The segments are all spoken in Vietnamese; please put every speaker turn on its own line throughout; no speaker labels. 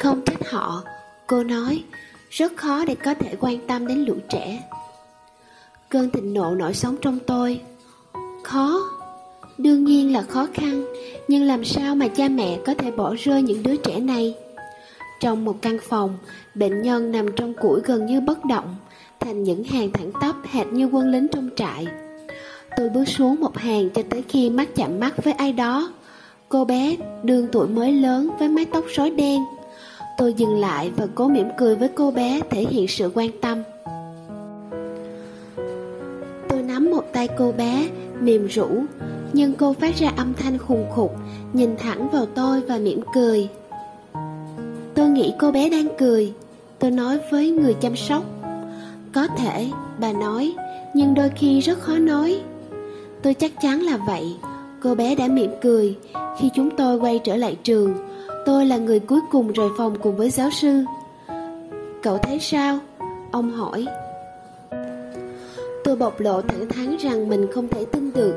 không trách họ, cô nói, rất khó để có thể quan tâm đến lũ trẻ. Cơn thịnh nộ nổi sống trong tôi. Khó, đương nhiên là khó khăn, nhưng làm sao mà cha mẹ có thể bỏ rơi những đứa trẻ này? Trong một căn phòng, bệnh nhân nằm trong củi gần như bất động, thành những hàng thẳng tắp hệt như quân lính trong trại. Tôi bước xuống một hàng cho tới khi mắt chạm mắt với ai đó. Cô bé đương tuổi mới lớn với mái tóc rối đen. Tôi dừng lại và cố mỉm cười với cô bé thể hiện sự quan tâm. Tôi nắm một tay cô bé, mềm rũ, nhưng cô phát ra âm thanh khùng khục, nhìn thẳng vào tôi và mỉm cười. Tôi nghĩ cô bé đang cười, tôi nói với người chăm sóc. Có thể, bà nói, nhưng đôi khi rất khó nói. Tôi chắc chắn là vậy, cô bé đã mỉm cười. Khi chúng tôi quay trở lại trường, tôi là người cuối cùng rời phòng cùng với giáo sư. Cậu thấy sao? Ông hỏi. Tôi bộc lộ thẳng thắn rằng mình không thể tin được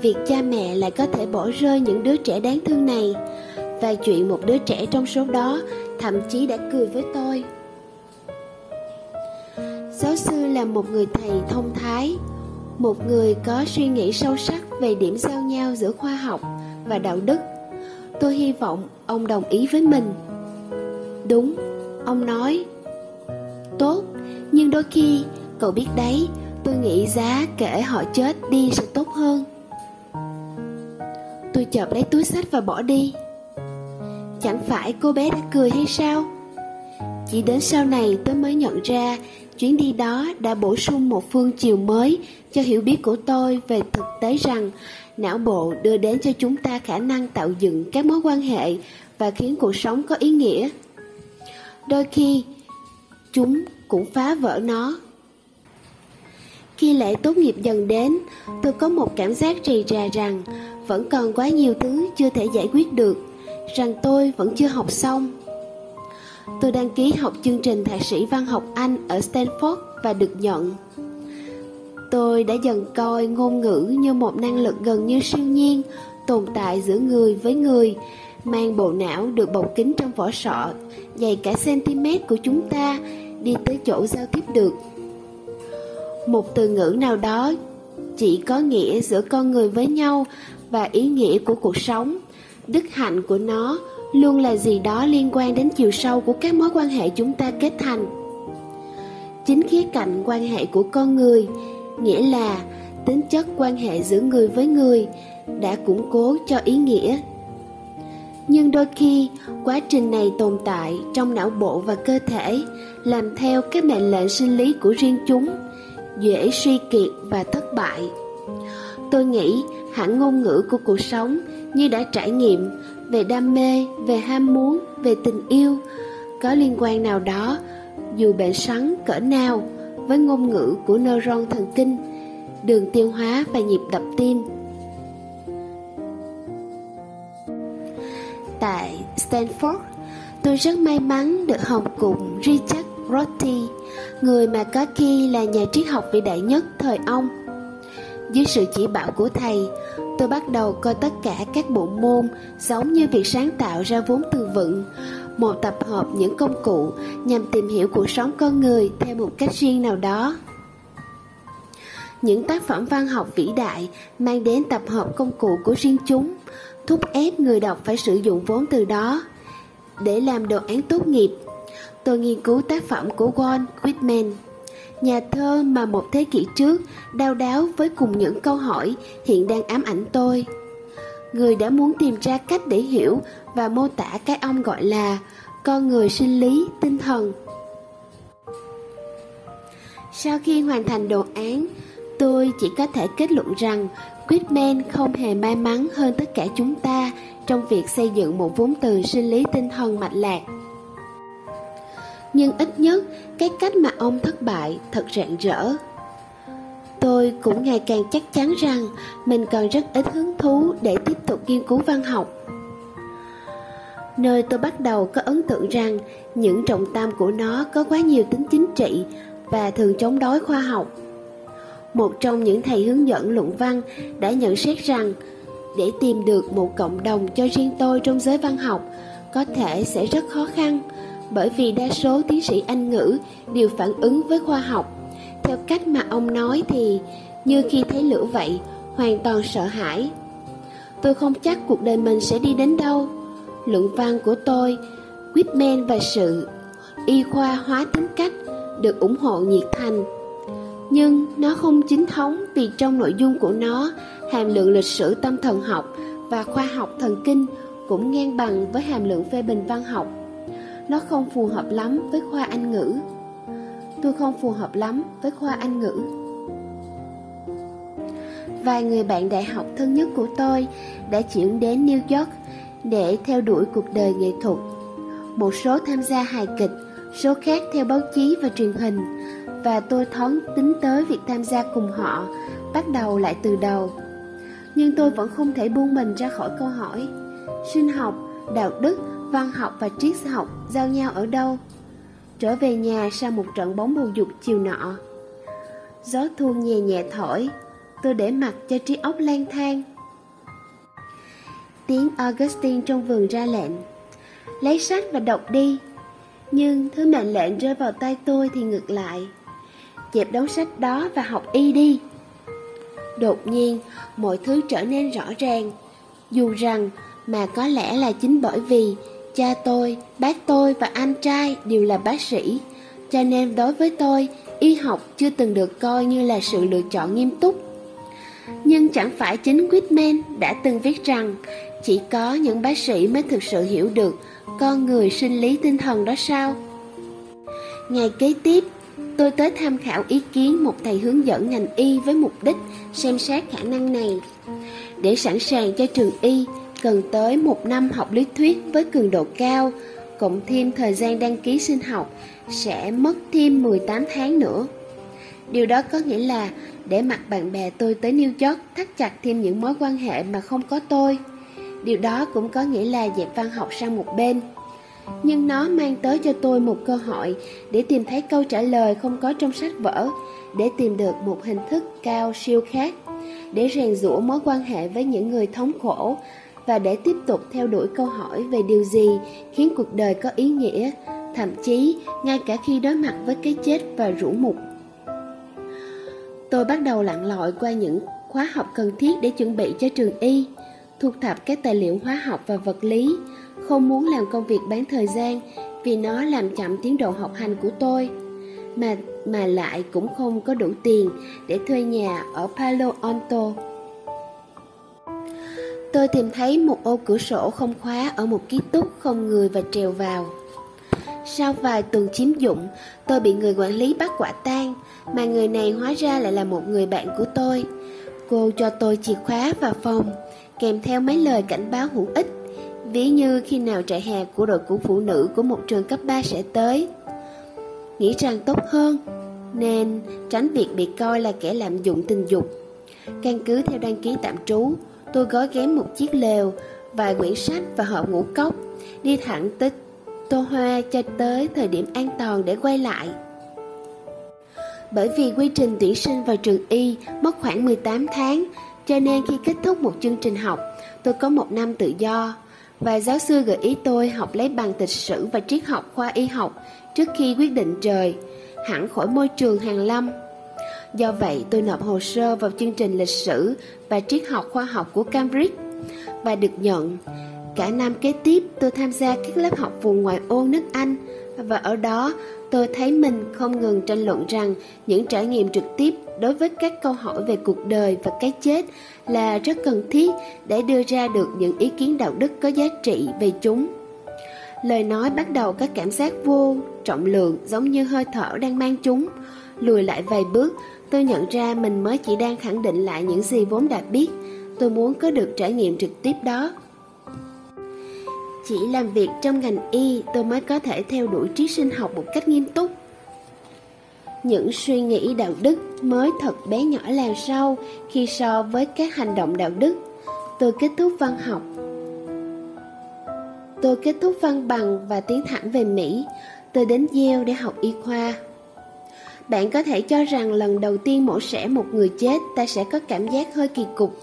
việc cha mẹ lại có thể bỏ rơi những đứa trẻ đáng thương này và chuyện một đứa trẻ trong số đó thậm chí đã cười với tôi. Giáo sư là một người thầy thông thái, một người có suy nghĩ sâu sắc về điểm giao nhau giữa khoa học và đạo đức. Tôi hy vọng ông đồng ý với mình. Đúng, ông nói. Tốt, nhưng đôi khi, cậu biết đấy, tôi nghĩ giá kể họ chết đi sẽ tốt hơn. Tôi chợp lấy túi sách và bỏ đi. Chẳng phải cô bé đã cười hay sao? Chỉ đến sau này tôi mới nhận ra chuyến đi đó đã bổ sung một phương chiều mới cho hiểu biết của tôi về thực tế rằng não bộ đưa đến cho chúng ta khả năng tạo dựng các mối quan hệ và khiến cuộc sống có ý nghĩa. Đôi khi, chúng cũng phá vỡ nó. Khi lễ tốt nghiệp dần đến, tôi có một cảm giác rì rà rằng vẫn còn quá nhiều thứ chưa thể giải quyết được, rằng tôi vẫn chưa học xong. Tôi đăng ký học chương trình thạc sĩ văn học Anh ở Stanford và được nhận. Tôi đã dần coi ngôn ngữ như một năng lực gần như siêu nhiên tồn tại giữa người với người, mang bộ não được bọc kín trong vỏ sọ dày cả cm của chúng ta đi tới chỗ giao tiếp được. Một từ ngữ nào đó chỉ có nghĩa giữa con người với nhau và ý nghĩa của cuộc sống, đức hạnh của nó luôn là gì đó liên quan đến chiều sâu của các mối quan hệ chúng ta kết thành chính khía cạnh quan hệ của con người nghĩa là tính chất quan hệ giữa người với người đã củng cố cho ý nghĩa. Nhưng đôi khi, quá trình này tồn tại trong não bộ và cơ thể, làm theo các mệnh lệnh sinh lý của riêng chúng, dễ suy kiệt và thất bại. Tôi nghĩ hẳn ngôn ngữ của cuộc sống như đã trải nghiệm về đam mê, về ham muốn, về tình yêu, có liên quan nào đó, dù bệnh sắn cỡ nào với ngôn ngữ của neuron thần kinh, đường tiêu hóa và nhịp đập tim. Tại stanford, tôi rất may mắn được học cùng richard rorty, người mà có khi là nhà triết học vĩ đại nhất thời ông. Dưới sự chỉ bảo của thầy, tôi bắt đầu coi tất cả các bộ môn giống như việc sáng tạo ra vốn từ vựng một tập hợp những công cụ nhằm tìm hiểu cuộc sống con người theo một cách riêng nào đó. Những tác phẩm văn học vĩ đại mang đến tập hợp công cụ của riêng chúng, thúc ép người đọc phải sử dụng vốn từ đó để làm đồ án tốt nghiệp. Tôi nghiên cứu tác phẩm của Walt Whitman, nhà thơ mà một thế kỷ trước đau đáo với cùng những câu hỏi hiện đang ám ảnh tôi. Người đã muốn tìm ra cách để hiểu và mô tả cái ông gọi là con người sinh lý tinh thần. Sau khi hoàn thành đồ án, tôi chỉ có thể kết luận rằng Quitman không hề may mắn hơn tất cả chúng ta trong việc xây dựng một vốn từ sinh lý tinh thần mạch lạc. Nhưng ít nhất, cái cách mà ông thất bại thật rạng rỡ. Tôi cũng ngày càng chắc chắn rằng mình còn rất ít hứng thú để tiếp tục nghiên cứu văn học nơi tôi bắt đầu có ấn tượng rằng những trọng tâm của nó có quá nhiều tính chính trị và thường chống đối khoa học một trong những thầy hướng dẫn luận văn đã nhận xét rằng để tìm được một cộng đồng cho riêng tôi trong giới văn học có thể sẽ rất khó khăn bởi vì đa số tiến sĩ Anh ngữ đều phản ứng với khoa học. Theo cách mà ông nói thì như khi thấy lửa vậy, hoàn toàn sợ hãi. Tôi không chắc cuộc đời mình sẽ đi đến đâu. Luận văn của tôi, Whitman và sự y khoa hóa tính cách được ủng hộ nhiệt thành. Nhưng nó không chính thống vì trong nội dung của nó, hàm lượng lịch sử tâm thần học và khoa học thần kinh cũng ngang bằng với hàm lượng phê bình văn học. Nó không phù hợp lắm với khoa Anh ngữ. Tôi không phù hợp lắm với khoa Anh ngữ. Vài người bạn đại học thân nhất của tôi đã chuyển đến New York để theo đuổi cuộc đời nghệ thuật. Một số tham gia hài kịch, số khác theo báo chí và truyền hình, và tôi thoáng tính tới việc tham gia cùng họ, bắt đầu lại từ đầu. Nhưng tôi vẫn không thể buông mình ra khỏi câu hỏi sinh học, đạo đức, văn học và triết học giao nhau ở đâu? Trở về nhà sau một trận bóng bầu dục chiều nọ. Gió thu nhẹ nhẹ thổi, tôi để mặt cho trí óc lang thang. Tiếng Augustine trong vườn ra lệnh, lấy sách và đọc đi. Nhưng thứ mệnh lệnh rơi vào tay tôi thì ngược lại. Dẹp đống sách đó và học y đi. Đột nhiên, mọi thứ trở nên rõ ràng. Dù rằng mà có lẽ là chính bởi vì cha tôi, bác tôi và anh trai đều là bác sĩ, cho nên đối với tôi, y học chưa từng được coi như là sự lựa chọn nghiêm túc. Nhưng chẳng phải chính Whitman đã từng viết rằng chỉ có những bác sĩ mới thực sự hiểu được con người sinh lý tinh thần đó sao? Ngày kế tiếp, tôi tới tham khảo ý kiến một thầy hướng dẫn ngành y với mục đích xem xét khả năng này. Để sẵn sàng cho trường y, cần tới một năm học lý thuyết với cường độ cao, cộng thêm thời gian đăng ký sinh học sẽ mất thêm 18 tháng nữa. Điều đó có nghĩa là để mặc bạn bè tôi tới New York thắt chặt thêm những mối quan hệ mà không có tôi. Điều đó cũng có nghĩa là dẹp văn học sang một bên. Nhưng nó mang tới cho tôi một cơ hội để tìm thấy câu trả lời không có trong sách vở, để tìm được một hình thức cao siêu khác, để rèn rũa mối quan hệ với những người thống khổ và để tiếp tục theo đuổi câu hỏi về điều gì khiến cuộc đời có ý nghĩa, thậm chí ngay cả khi đối mặt với cái chết và rũ mục. Tôi bắt đầu lặn lội qua những khóa học cần thiết để chuẩn bị cho trường y, thu thập các tài liệu hóa học và vật lý, không muốn làm công việc bán thời gian vì nó làm chậm tiến độ học hành của tôi, mà mà lại cũng không có đủ tiền để thuê nhà ở Palo Alto. Tôi tìm thấy một ô cửa sổ không khóa ở một ký túc không người và trèo vào. Sau vài tuần chiếm dụng, tôi bị người quản lý bắt quả tang, mà người này hóa ra lại là một người bạn của tôi. Cô cho tôi chìa khóa và phòng, kèm theo mấy lời cảnh báo hữu ích, ví như khi nào trại hè của đội cũ phụ nữ của một trường cấp 3 sẽ tới. Nghĩ rằng tốt hơn, nên tránh việc bị coi là kẻ lạm dụng tình dục. Căn cứ theo đăng ký tạm trú, tôi gói ghém một chiếc lều, vài quyển sách và hộp ngũ cốc, đi thẳng tới Tô Hoa cho tới thời điểm an toàn để quay lại. Bởi vì quy trình tuyển sinh vào trường Y mất khoảng 18 tháng, cho nên khi kết thúc một chương trình học, tôi có một năm tự do. Và giáo sư gợi ý tôi học lấy bằng lịch sử và triết học khoa y học trước khi quyết định trời, hẳn khỏi môi trường hàng lâm. Do vậy, tôi nộp hồ sơ vào chương trình lịch sử và triết học khoa học của Cambridge và được nhận. Cả năm kế tiếp, tôi tham gia các lớp học vùng ngoại ô nước Anh và ở đó tôi thấy mình không ngừng tranh luận rằng những trải nghiệm trực tiếp đối với các câu hỏi về cuộc đời và cái chết là rất cần thiết để đưa ra được những ý kiến đạo đức có giá trị về chúng. Lời nói bắt đầu các cảm giác vô trọng lượng giống như hơi thở đang mang chúng. Lùi lại vài bước, tôi nhận ra mình mới chỉ đang khẳng định lại những gì vốn đã biết. Tôi muốn có được trải nghiệm trực tiếp đó. Chỉ làm việc trong ngành y tôi mới có thể theo đuổi trí sinh học một cách nghiêm túc. Những suy nghĩ đạo đức mới thật bé nhỏ làm sau khi so với các hành động đạo đức. Tôi kết thúc văn học. Tôi kết thúc văn bằng và tiến thẳng về Mỹ. Tôi đến Yale để học y khoa. Bạn có thể cho rằng lần đầu tiên mổ xẻ một người chết ta sẽ có cảm giác hơi kỳ cục.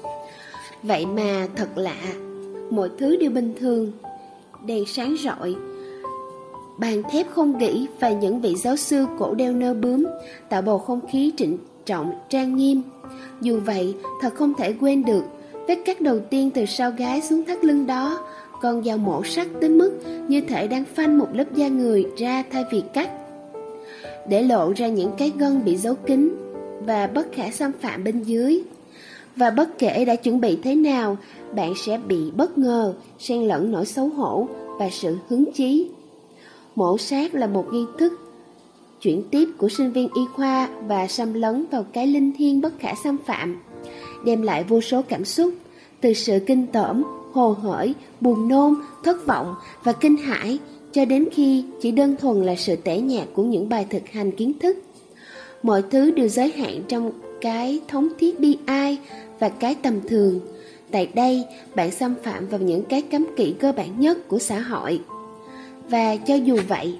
Vậy mà thật lạ, mọi thứ đều bình thường. Đèn sáng rọi, bàn thép không gỉ và những vị giáo sư cổ đeo nơ bướm tạo bầu không khí trịnh trọng, trang nghiêm. Dù vậy, thật không thể quên được vết cắt đầu tiên từ sau gái xuống thắt lưng đó, con dao mổ sắc tới mức như thể đang phanh một lớp da người ra thay vì cắt. Để lộ ra những cái gân bị giấu kín và bất khả xâm phạm bên dưới. Và bất kể đã chuẩn bị thế nào, bạn sẽ bị bất ngờ, xen lẫn nỗi xấu hổ và sự hứng chí. Mổ sát là một nghi thức chuyển tiếp của sinh viên y khoa và xâm lấn vào cái linh thiêng bất khả xâm phạm, đem lại vô số cảm xúc, từ sự kinh tởm, hồ hởi, buồn nôn, thất vọng và kinh hãi cho đến khi chỉ đơn thuần là sự tẻ nhạt của những bài thực hành kiến thức. Mọi thứ đều giới hạn trong cái thống thiết bi ai và cái tầm thường. Tại đây, bạn xâm phạm vào những cái cấm kỵ cơ bản nhất của xã hội. Và cho dù vậy,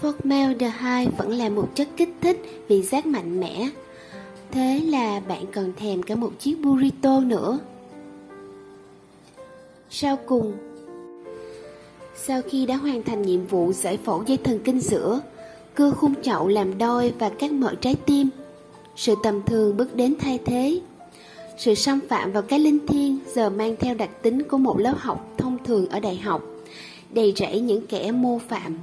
Formaldehyde vẫn là một chất kích thích vị giác mạnh mẽ. Thế là bạn còn thèm cả một chiếc burrito nữa. Sau cùng, sau khi đã hoàn thành nhiệm vụ giải phẫu dây thần kinh giữa, cưa khung chậu làm đôi và cắt mở trái tim, sự tầm thường bước đến thay thế. Sự xâm phạm vào cái linh thiêng giờ mang theo đặc tính của một lớp học thông thường ở đại học, đầy rẫy những kẻ mô phạm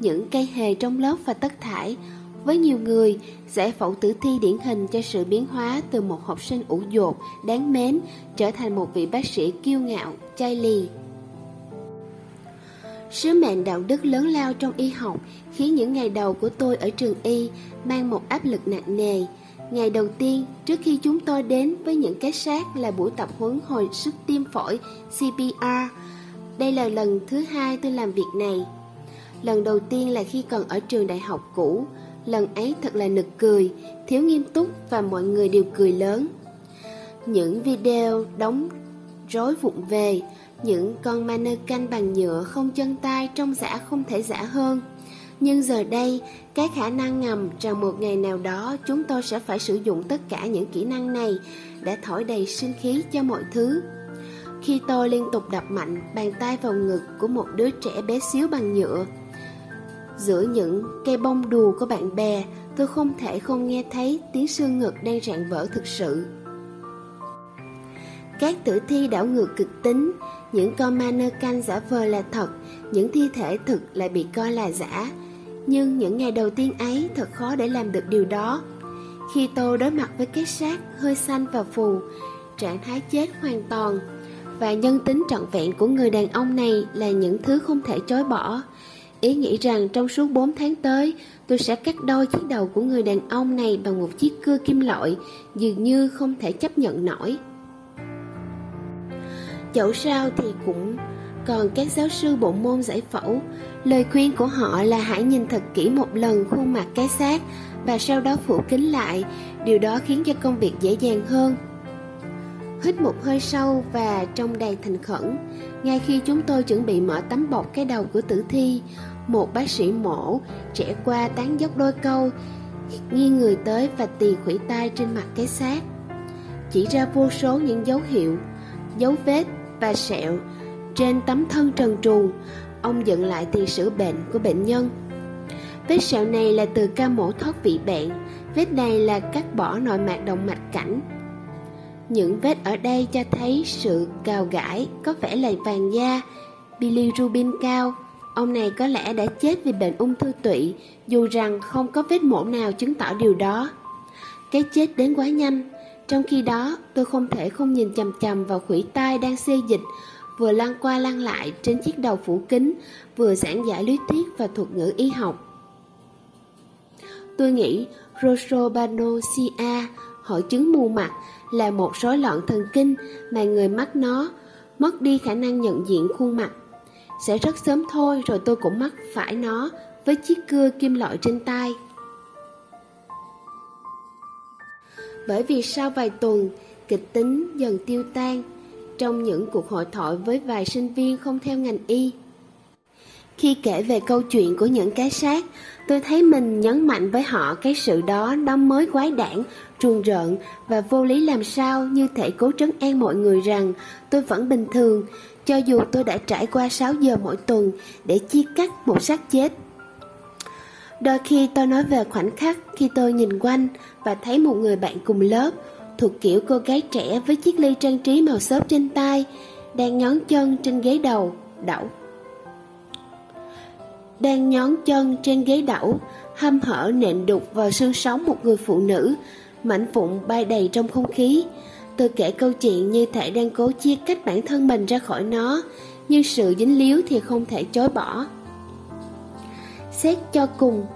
những cây hề trong lớp và tất thải. Với nhiều người, giải phẫu tử thi điển hình cho sự biến hóa từ một học sinh ủ dột, đáng mến, trở thành một vị bác sĩ kiêu ngạo, chai lì. Sứ mệnh đạo đức lớn lao trong y học khiến những ngày đầu của tôi ở trường y mang một áp lực nặng nề. Ngày đầu tiên, trước khi chúng tôi đến với những cái xác là buổi tập huấn hồi sức tim phổi CPR. Đây là lần thứ hai tôi làm việc này. Lần đầu tiên là khi còn ở trường đại học cũ Lần ấy thật là nực cười Thiếu nghiêm túc và mọi người đều cười lớn Những video đóng rối vụng về Những con mannequin bằng nhựa không chân tay trong giả không thể giả hơn nhưng giờ đây, cái khả năng ngầm rằng một ngày nào đó chúng tôi sẽ phải sử dụng tất cả những kỹ năng này đã thổi đầy sinh khí cho mọi thứ. Khi tôi liên tục đập mạnh bàn tay vào ngực của một đứa trẻ bé xíu bằng nhựa, Giữa những cây bông đùa của bạn bè, tôi không thể không nghe thấy tiếng xương ngực đang rạn vỡ thực sự. Các tử thi đảo ngược cực tính, những con mannequin giả vờ là thật, những thi thể thực lại bị coi là giả. Nhưng những ngày đầu tiên ấy thật khó để làm được điều đó. Khi tôi đối mặt với cái xác hơi xanh và phù, trạng thái chết hoàn toàn, và nhân tính trọn vẹn của người đàn ông này là những thứ không thể chối bỏ. Ý nghĩ rằng trong suốt 4 tháng tới, tôi sẽ cắt đôi chiếc đầu của người đàn ông này bằng một chiếc cưa kim loại, dường như không thể chấp nhận nổi. Dẫu sao thì cũng còn các giáo sư bộ môn giải phẫu, lời khuyên của họ là hãy nhìn thật kỹ một lần khuôn mặt cái xác và sau đó phủ kính lại, điều đó khiến cho công việc dễ dàng hơn. Hít một hơi sâu và trong đầy thành khẩn, ngay khi chúng tôi chuẩn bị mở tấm bọc cái đầu của tử thi, một bác sĩ mổ trẻ qua tán dốc đôi câu nghiêng người tới và tì khủy tay trên mặt cái xác. Chỉ ra vô số những dấu hiệu dấu vết và sẹo trên tấm thân trần truồng ông dựng lại tiền sử bệnh của bệnh nhân. Vết sẹo này là từ ca mổ thoát vị bệnh. Vết này là cắt bỏ nội mạc động mạch cảnh. Những vết ở đây cho thấy sự cào gãi có vẻ là vàng da bilirubin cao. Ông này có lẽ đã chết vì bệnh ung thư tụy, dù rằng không có vết mổ nào chứng tỏ điều đó. Cái chết đến quá nhanh, trong khi đó tôi không thể không nhìn chầm chầm vào khủy tai đang xê dịch, vừa lăn qua lăn lại trên chiếc đầu phủ kính, vừa giảng giải lý thuyết và thuật ngữ y học. Tôi nghĩ Rosopanosia, hội chứng mù mặt, là một rối loạn thần kinh mà người mắc nó mất đi khả năng nhận diện khuôn mặt sẽ rất sớm thôi rồi tôi cũng mắc phải nó với chiếc cưa kim loại trên tay. Bởi vì sau vài tuần, kịch tính dần tiêu tan trong những cuộc hội thoại với vài sinh viên không theo ngành y. Khi kể về câu chuyện của những cái xác, tôi thấy mình nhấn mạnh với họ cái sự đó nó mới quái đản, truồng rợn và vô lý làm sao như thể cố trấn an mọi người rằng tôi vẫn bình thường, cho dù tôi đã trải qua 6 giờ mỗi tuần để chia cắt một xác chết. Đôi khi tôi nói về khoảnh khắc khi tôi nhìn quanh và thấy một người bạn cùng lớp thuộc kiểu cô gái trẻ với chiếc ly trang trí màu xốp trên tay, đang nhón chân trên ghế đầu đậu đang nhón chân trên ghế đẩu, hâm hở nện đục vào xương sống một người phụ nữ, mảnh vụn bay đầy trong không khí. Tôi kể câu chuyện như thể đang cố chia cách bản thân mình ra khỏi nó, nhưng sự dính líu thì không thể chối bỏ. Xét cho cùng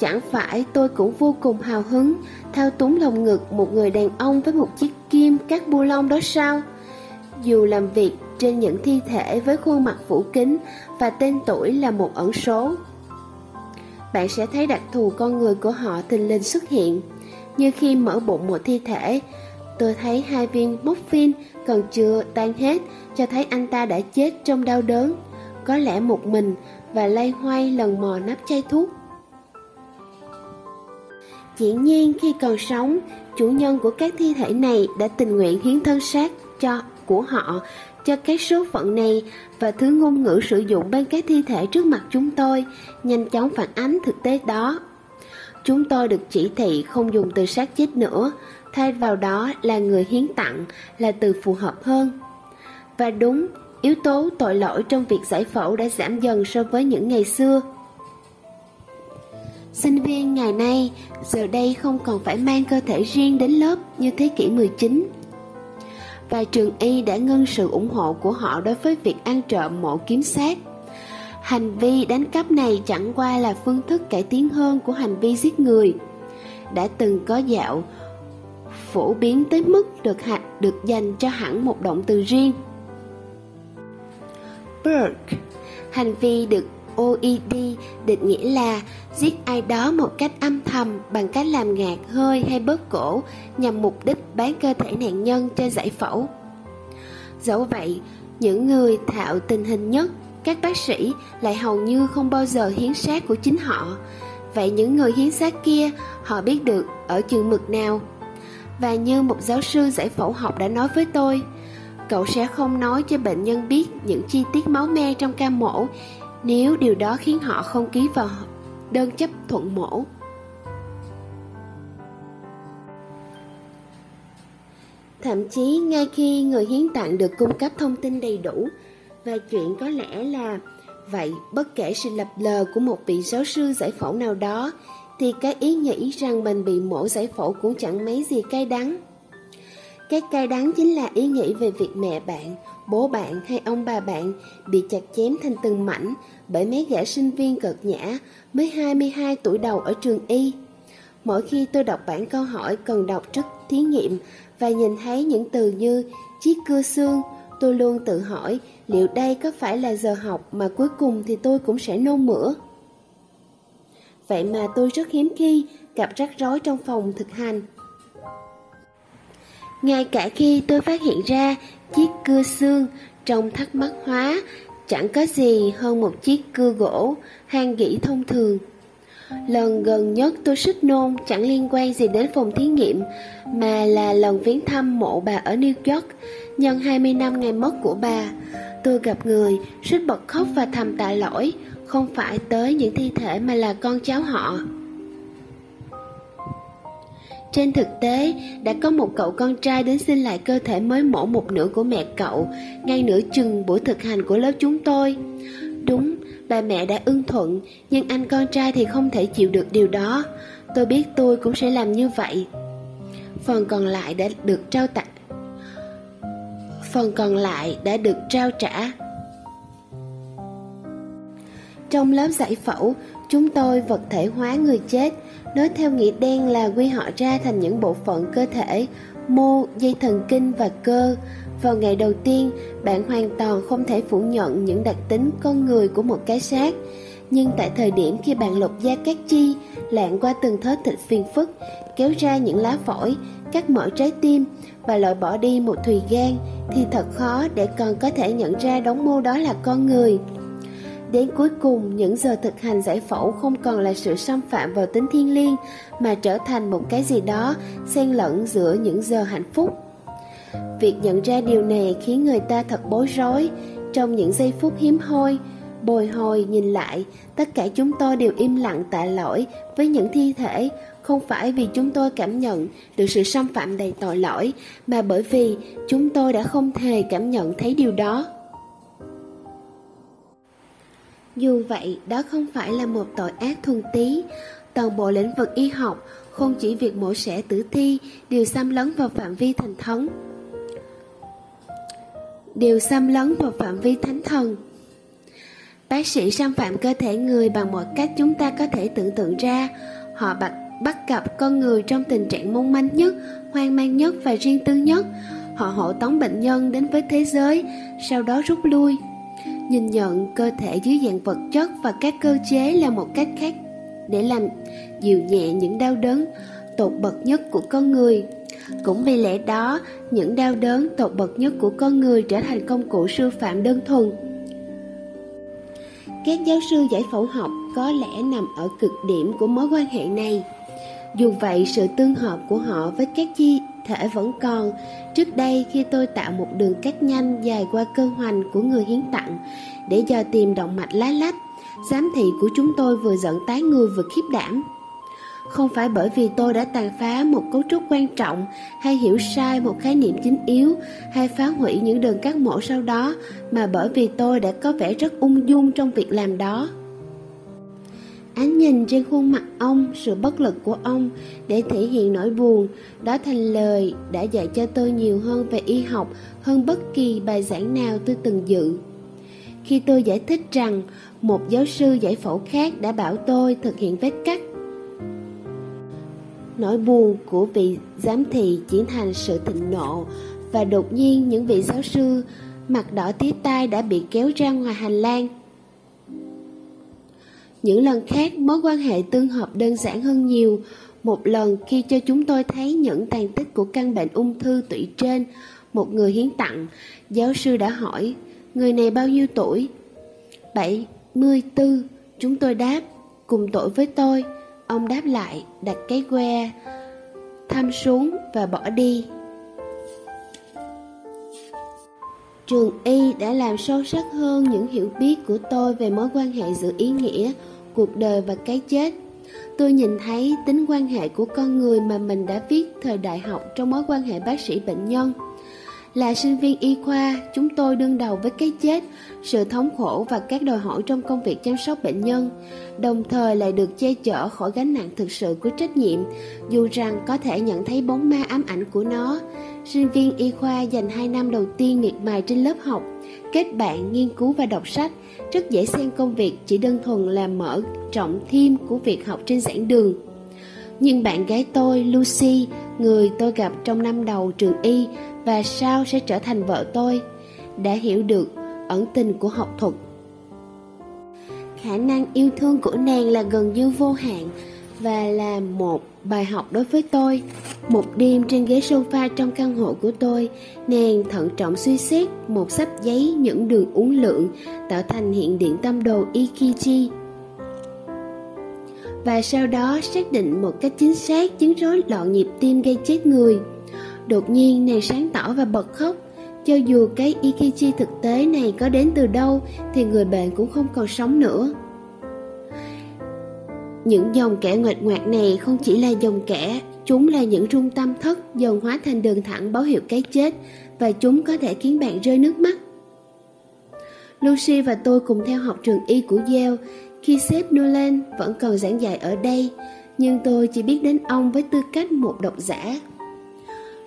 chẳng phải tôi cũng vô cùng hào hứng thao túng lòng ngực một người đàn ông với một chiếc kim các bu lông đó sao dù làm việc trên những thi thể với khuôn mặt phủ kính và tên tuổi là một ẩn số. Bạn sẽ thấy đặc thù con người của họ thình lình xuất hiện, như khi mở bụng một thi thể. Tôi thấy hai viên morphine còn chưa tan hết, cho thấy anh ta đã chết trong đau đớn, có lẽ một mình và lay hoay lần mò nắp chai thuốc. Dĩ nhiên khi còn sống, chủ nhân của các thi thể này đã tình nguyện hiến thân xác cho của họ cho cái số phận này và thứ ngôn ngữ sử dụng bên các thi thể trước mặt chúng tôi nhanh chóng phản ánh thực tế đó. Chúng tôi được chỉ thị không dùng từ xác chết nữa, thay vào đó là người hiến tặng là từ phù hợp hơn. Và đúng, yếu tố tội lỗi trong việc giải phẫu đã giảm dần so với những ngày xưa. Sinh viên ngày nay giờ đây không còn phải mang cơ thể riêng đến lớp như thế kỷ 19 và trường y đã ngưng sự ủng hộ của họ đối với việc ăn trộm mộ kiếm sát. Hành vi đánh cắp này chẳng qua là phương thức cải tiến hơn của hành vi giết người. Đã từng có dạo phổ biến tới mức được hạch được dành cho hẳn một động từ riêng. Burke, hành vi được OED định nghĩa là giết ai đó một cách âm thầm bằng cách làm ngạt hơi hay bớt cổ nhằm mục đích bán cơ thể nạn nhân cho giải phẫu. Dẫu vậy, những người thạo tình hình nhất, các bác sĩ lại hầu như không bao giờ hiến xác của chính họ. Vậy những người hiến xác kia, họ biết được ở chừng mực nào? Và như một giáo sư giải phẫu học đã nói với tôi, cậu sẽ không nói cho bệnh nhân biết những chi tiết máu me trong ca mổ nếu điều đó khiến họ không ký vào đơn chấp thuận mổ. Thậm chí ngay khi người hiến tặng được cung cấp thông tin đầy đủ và chuyện có lẽ là vậy bất kể sự lập lờ của một vị giáo sư giải phẫu nào đó thì cái ý nghĩ rằng mình bị mổ giải phẫu cũng chẳng mấy gì cay đắng. Cái cay đắng chính là ý nghĩ về việc mẹ bạn, bố bạn hay ông bà bạn bị chặt chém thành từng mảnh bởi mấy gã sinh viên cực nhã mới 22 tuổi đầu ở trường y. Mỗi khi tôi đọc bản câu hỏi cần đọc trước thí nghiệm và nhìn thấy những từ như chiếc cưa xương, tôi luôn tự hỏi liệu đây có phải là giờ học mà cuối cùng thì tôi cũng sẽ nôn mửa. Vậy mà tôi rất hiếm khi gặp rắc rối trong phòng thực hành. Ngay cả khi tôi phát hiện ra chiếc cưa xương trong thắc mắc hóa chẳng có gì hơn một chiếc cưa gỗ hang gỉ thông thường. Lần gần nhất tôi xích nôn chẳng liên quan gì đến phòng thí nghiệm mà là lần viếng thăm mộ bà ở New York nhân 20 năm ngày mất của bà. Tôi gặp người, suýt bật khóc và thầm tạ lỗi, không phải tới những thi thể mà là con cháu họ. Trên thực tế, đã có một cậu con trai đến xin lại cơ thể mới mổ một nửa của mẹ cậu, ngay nửa chừng buổi thực hành của lớp chúng tôi. Đúng, bà mẹ đã ưng thuận, nhưng anh con trai thì không thể chịu được điều đó. Tôi biết tôi cũng sẽ làm như vậy. Phần còn lại đã được trao tặng. Phần còn lại đã được trao trả. Trong lớp giải phẫu, chúng tôi vật thể hóa người chết, Nói theo nghĩa đen là quy họ ra thành những bộ phận cơ thể, mô, dây thần kinh và cơ. Vào ngày đầu tiên, bạn hoàn toàn không thể phủ nhận những đặc tính con người của một cái xác. Nhưng tại thời điểm khi bạn lột da các chi, lạng qua từng thớ thịt phiền phức, kéo ra những lá phổi, cắt mở trái tim và loại bỏ đi một thùy gan, thì thật khó để còn có thể nhận ra đống mô đó là con người. Đến cuối cùng, những giờ thực hành giải phẫu không còn là sự xâm phạm vào tính thiêng liêng, mà trở thành một cái gì đó xen lẫn giữa những giờ hạnh phúc. Việc nhận ra điều này khiến người ta thật bối rối. Trong những giây phút hiếm hoi, bồi hồi nhìn lại, tất cả chúng tôi đều im lặng tạ lỗi với những thi thể, không phải vì chúng tôi cảm nhận được sự xâm phạm đầy tội lỗi, mà bởi vì chúng tôi đã không hề cảm nhận thấy điều đó. Dù vậy, đó không phải là một tội ác thuần tí. Toàn bộ lĩnh vực y học, không chỉ việc mổ xẻ tử thi, đều xâm lấn vào phạm vi thành thống. Đều xâm lấn vào phạm vi thánh thần. Bác sĩ xâm phạm cơ thể người bằng mọi cách chúng ta có thể tưởng tượng ra. Họ bắt, bắt gặp con người trong tình trạng mong manh nhất, hoang mang nhất và riêng tư nhất. Họ hộ tống bệnh nhân đến với thế giới, sau đó rút lui nhìn nhận cơ thể dưới dạng vật chất và các cơ chế là một cách khác để làm dịu nhẹ những đau đớn tột bậc nhất của con người. Cũng vì lẽ đó, những đau đớn tột bậc nhất của con người trở thành công cụ sư phạm đơn thuần. Các giáo sư giải phẫu học có lẽ nằm ở cực điểm của mối quan hệ này. Dù vậy, sự tương hợp của họ với các chi thể vẫn còn. Trước đây, khi tôi tạo một đường cắt nhanh dài qua cơ hoành của người hiến tặng để dò tìm động mạch lá lách, giám thị của chúng tôi vừa giận tái người vừa khiếp đảm. Không phải bởi vì tôi đã tàn phá một cấu trúc quan trọng hay hiểu sai một khái niệm chính yếu hay phá hủy những đường cắt mổ sau đó, mà bởi vì tôi đã có vẻ rất ung dung trong việc làm đó. Ánh nhìn trên khuôn mặt ông, sự bất lực của ông để thể hiện nỗi buồn, đó thành lời đã dạy cho tôi nhiều hơn về y học hơn bất kỳ bài giảng nào tôi từng dự. Khi tôi giải thích rằng một giáo sư giải phẫu khác đã bảo tôi thực hiện vết cắt, nỗi buồn của vị giám thị chuyển thành sự thịnh nộ và đột nhiên những vị giáo sư mặt đỏ tía tai đã bị kéo ra ngoài hành lang những lần khác mối quan hệ tương hợp đơn giản hơn nhiều. Một lần khi cho chúng tôi thấy những tàn tích của căn bệnh ung thư tụy trên, một người hiến tặng, giáo sư đã hỏi, người này bao nhiêu tuổi? 74, chúng tôi đáp, cùng tuổi với tôi. Ông đáp lại, đặt cái que, thăm xuống và bỏ đi. Trường Y đã làm sâu sắc hơn những hiểu biết của tôi về mối quan hệ giữa ý nghĩa cuộc đời và cái chết. Tôi nhìn thấy tính quan hệ của con người mà mình đã viết thời đại học trong mối quan hệ bác sĩ bệnh nhân là sinh viên y khoa, chúng tôi đương đầu với cái chết, sự thống khổ và các đòi hỏi trong công việc chăm sóc bệnh nhân. Đồng thời lại được che chở khỏi gánh nặng thực sự của trách nhiệm, dù rằng có thể nhận thấy bóng ma ám ảnh của nó. Sinh viên y khoa dành 2 năm đầu tiên miệt mài trên lớp học, kết bạn, nghiên cứu và đọc sách. Rất dễ xem công việc, chỉ đơn thuần là mở trọng thêm của việc học trên giảng đường. Nhưng bạn gái tôi, lucy, người tôi gặp trong năm đầu trường y và sau sẽ trở thành vợ tôi đã hiểu được ẩn tình của học thuật. Khả năng yêu thương của nàng là gần như vô hạn và là một bài học đối với tôi. Một đêm trên ghế sofa trong căn hộ của tôi, nàng thận trọng suy xét một sắp giấy những đường uốn lượn tạo thành hiện điện tâm đồ ikichi và sau đó xác định một cách chính xác, chứng rối loạn nhịp tim gây chết người đột nhiên nàng sáng tỏ và bật khóc cho dù cái ikichi thực tế này có đến từ đâu thì người bệnh cũng không còn sống nữa những dòng kẻ ngoạch ngoạc này không chỉ là dòng kẻ, chúng là những trung tâm thất dần hóa thành đường thẳng báo hiệu cái chết và chúng có thể khiến bạn rơi nước mắt. Lucy và tôi cùng theo học trường y của Yale khi sếp Nolan vẫn còn giảng dạy ở đây, nhưng tôi chỉ biết đến ông với tư cách một độc giả.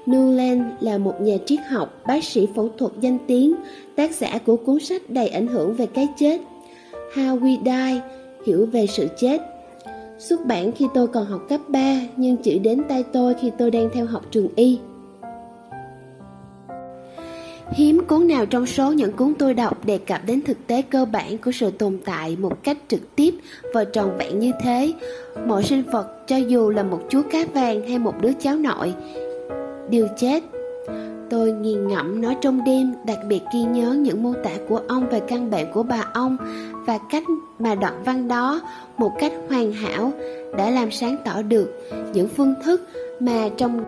Newland là một nhà triết học, bác sĩ phẫu thuật danh tiếng, tác giả của cuốn sách đầy ảnh hưởng về cái chết. How We Die, hiểu về sự chết Xuất bản khi tôi còn học cấp 3 nhưng chỉ đến tay tôi khi tôi đang theo học trường y. Hiếm cuốn nào trong số những cuốn tôi đọc đề cập đến thực tế cơ bản của sự tồn tại một cách trực tiếp và tròn vẹn như thế. Mọi sinh vật, cho dù là một chú cá vàng hay một đứa cháu nội, điều chết. Tôi nghiền ngẫm nó trong đêm, đặc biệt ghi nhớ những mô tả của ông về căn bệnh của bà ông và cách mà đoạn văn đó một cách hoàn hảo đã làm sáng tỏ được những phương thức mà trong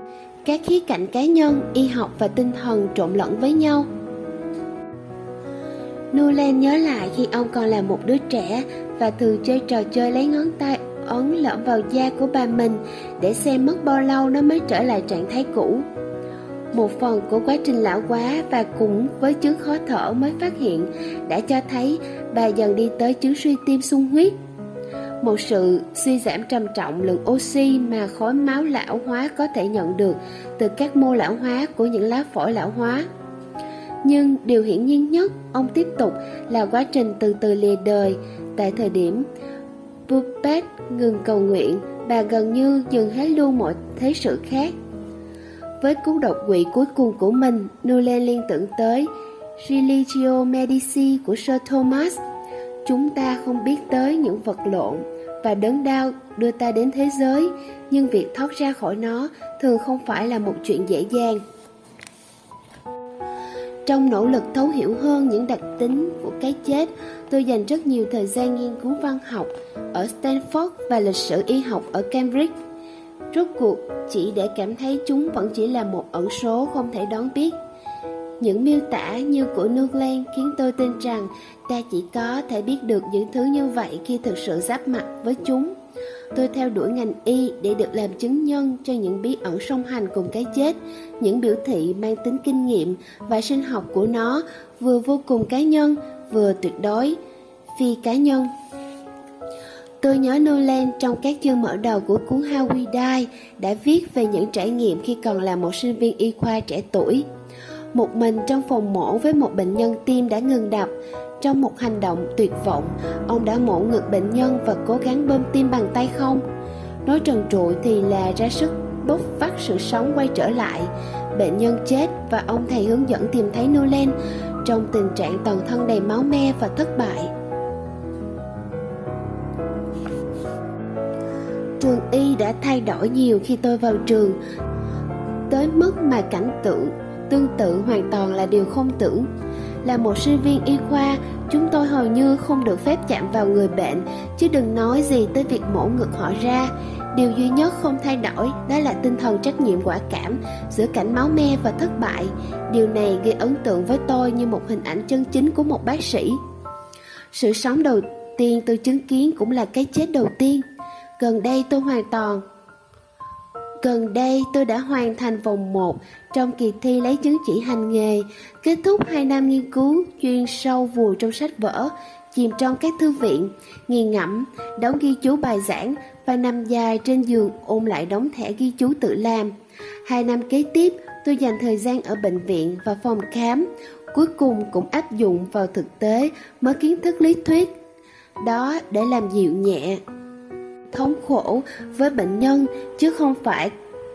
các khía cạnh cá nhân, y học và tinh thần trộn lẫn với nhau. Nuland nhớ lại khi ông còn là một đứa trẻ và thường chơi trò chơi lấy ngón tay ấn lẫn vào da của bà mình để xem mất bao lâu nó mới trở lại trạng thái cũ. Một phần của quá trình lão hóa và cùng với chứng khó thở mới phát hiện đã cho thấy bà dần đi tới chứng suy tim sung huyết. Một sự suy giảm trầm trọng lượng oxy mà khối máu lão hóa có thể nhận được từ các mô lão hóa của những lá phổi lão hóa. Nhưng điều hiển nhiên nhất, ông tiếp tục là quá trình từ từ lìa đời tại thời điểm Puppet ngừng cầu nguyện bà gần như dừng hết luôn mọi thế sự khác với cú đột quỵ cuối cùng của mình, Nolan liên tưởng tới Religio Medici của Sir Thomas. Chúng ta không biết tới những vật lộn và đớn đau đưa ta đến thế giới, nhưng việc thoát ra khỏi nó thường không phải là một chuyện dễ dàng. Trong nỗ lực thấu hiểu hơn những đặc tính của cái chết, tôi dành rất nhiều thời gian nghiên cứu văn học ở Stanford và lịch sử y học ở Cambridge. Rốt cuộc, chỉ để cảm thấy chúng vẫn chỉ là một ẩn số không thể đoán biết. Những miêu tả như của nước Lan khiến tôi tin rằng ta chỉ có thể biết được những thứ như vậy khi thực sự giáp mặt với chúng. Tôi theo đuổi ngành y để được làm chứng nhân cho những bí ẩn song hành cùng cái chết, những biểu thị mang tính kinh nghiệm và sinh học của nó vừa vô cùng cá nhân, vừa tuyệt đối, phi cá nhân. Tôi nhớ Nolan trong các chương mở đầu của cuốn How We Die đã viết về những trải nghiệm khi còn là một sinh viên y khoa trẻ tuổi. Một mình trong phòng mổ với một bệnh nhân tim đã ngừng đập, trong một hành động tuyệt vọng, ông đã mổ ngực bệnh nhân và cố gắng bơm tim bằng tay không. Nói trần trụi thì là ra sức bốc vắt sự sống quay trở lại. Bệnh nhân chết và ông thầy hướng dẫn tìm thấy Nolan trong tình trạng toàn thân đầy máu me và thất bại. Trường y đã thay đổi nhiều khi tôi vào trường, tới mức mà cảnh tượng tương tự hoàn toàn là điều không tưởng. Là một sinh viên y khoa, chúng tôi hầu như không được phép chạm vào người bệnh, chứ đừng nói gì tới việc mổ ngực họ ra. Điều duy nhất không thay đổi đó là tinh thần trách nhiệm quả cảm giữa cảnh máu me và thất bại. Điều này gây ấn tượng với tôi như một hình ảnh chân chính của một bác sĩ. Sự sống đầu tiên tôi chứng kiến cũng là cái chết đầu tiên. Gần đây tôi hoàn toàn Gần đây tôi đã hoàn thành vòng 1 trong kỳ thi lấy chứng chỉ hành nghề, kết thúc 2 năm nghiên cứu chuyên sâu vùi trong sách vở, chìm trong các thư viện, nghi ngẫm, đóng ghi chú bài giảng và nằm dài trên giường ôm lại đóng thẻ ghi chú tự làm. Hai năm kế tiếp, tôi dành thời gian ở bệnh viện và phòng khám, cuối cùng cũng áp dụng vào thực tế mới kiến thức lý thuyết. Đó để làm dịu nhẹ thống khổ với bệnh nhân chứ không phải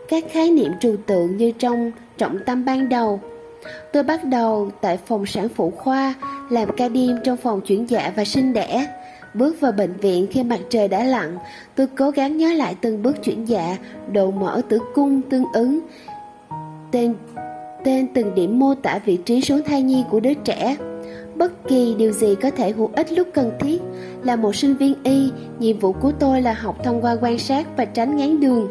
các khái niệm trừu tượng như trong trọng tâm ban đầu. Tôi bắt đầu tại phòng sản phụ khoa, làm ca đêm trong phòng chuyển dạ và sinh đẻ. Bước vào bệnh viện khi mặt trời đã lặn, tôi cố gắng nhớ lại từng bước chuyển dạ, độ mở tử cung tương ứng, tên tên từng điểm mô tả vị trí số thai nhi của đứa trẻ. Bất kỳ điều gì có thể hữu ích lúc cần thiết. Là một sinh viên y, nhiệm vụ của tôi là học thông qua quan sát và tránh ngán đường.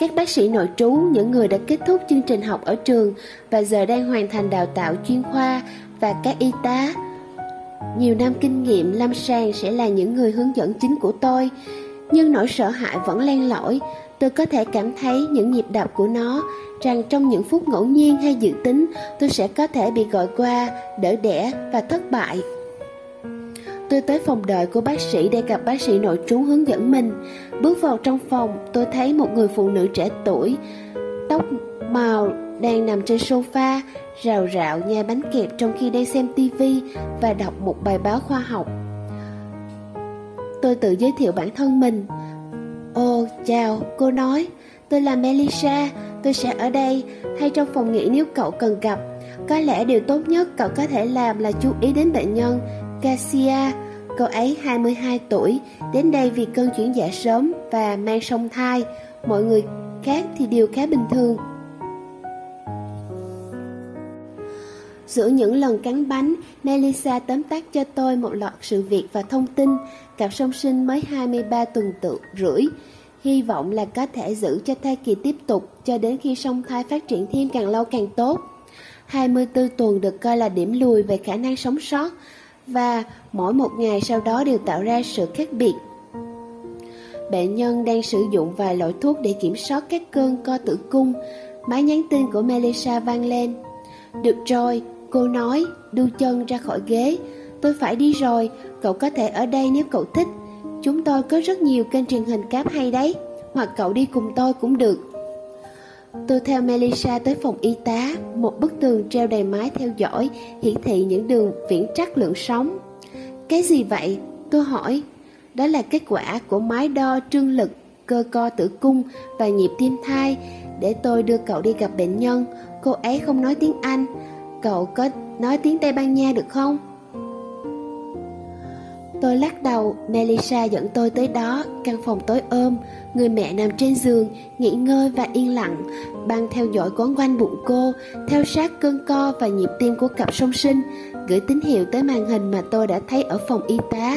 Các bác sĩ nội trú, những người đã kết thúc chương trình học ở trường và giờ đang hoàn thành đào tạo chuyên khoa và các y tá. Nhiều năm kinh nghiệm lâm sàng sẽ là những người hướng dẫn chính của tôi, nhưng nỗi sợ hãi vẫn len lỏi. Tôi có thể cảm thấy những nhịp đập của nó rằng trong những phút ngẫu nhiên hay dự tính tôi sẽ có thể bị gọi qua, đỡ đẻ và thất bại. Tôi tới phòng đợi của bác sĩ để gặp bác sĩ nội trú hướng dẫn mình. Bước vào trong phòng, tôi thấy một người phụ nữ trẻ tuổi, tóc màu đang nằm trên sofa, rào rạo nhai bánh kẹp trong khi đang xem tivi và đọc một bài báo khoa học. Tôi tự giới thiệu bản thân mình. Ồ, chào, cô nói, tôi là Melissa, tôi sẽ ở đây hay trong phòng nghỉ nếu cậu cần gặp. Có lẽ điều tốt nhất cậu có thể làm là chú ý đến bệnh nhân Cassia. Cậu ấy 22 tuổi, đến đây vì cơn chuyển dạ sớm và mang song thai. Mọi người khác thì đều khá bình thường. Giữa những lần cắn bánh, Melissa tóm tắt cho tôi một loạt sự việc và thông tin. Cặp song sinh mới 23 tuần tự rưỡi. Hy vọng là có thể giữ cho thai kỳ tiếp tục cho đến khi song thai phát triển thêm càng lâu càng tốt. 24 tuần được coi là điểm lùi về khả năng sống sót và mỗi một ngày sau đó đều tạo ra sự khác biệt. Bệnh nhân đang sử dụng vài loại thuốc để kiểm soát các cơn co tử cung. Máy nhắn tin của Melissa vang lên. Được rồi, cô nói, đu chân ra khỏi ghế. Tôi phải đi rồi, cậu có thể ở đây nếu cậu thích. Chúng tôi có rất nhiều kênh truyền hình cáp hay đấy, hoặc cậu đi cùng tôi cũng được. Tôi theo Melissa tới phòng y tá, một bức tường treo đầy máy theo dõi, hiển thị những đường viễn trắc lượng sóng. Cái gì vậy? Tôi hỏi. Đó là kết quả của máy đo trương lực, cơ co tử cung và nhịp tim thai. Để tôi đưa cậu đi gặp bệnh nhân. Cô ấy không nói tiếng Anh. Cậu có nói tiếng Tây Ban Nha được không? Tôi lắc đầu, Melissa dẫn tôi tới đó, căn phòng tối ôm, người mẹ nằm trên giường, nghỉ ngơi và yên lặng, băng theo dõi quấn quanh bụng cô, theo sát cơn co và nhịp tim của cặp song sinh, gửi tín hiệu tới màn hình mà tôi đã thấy ở phòng y tá.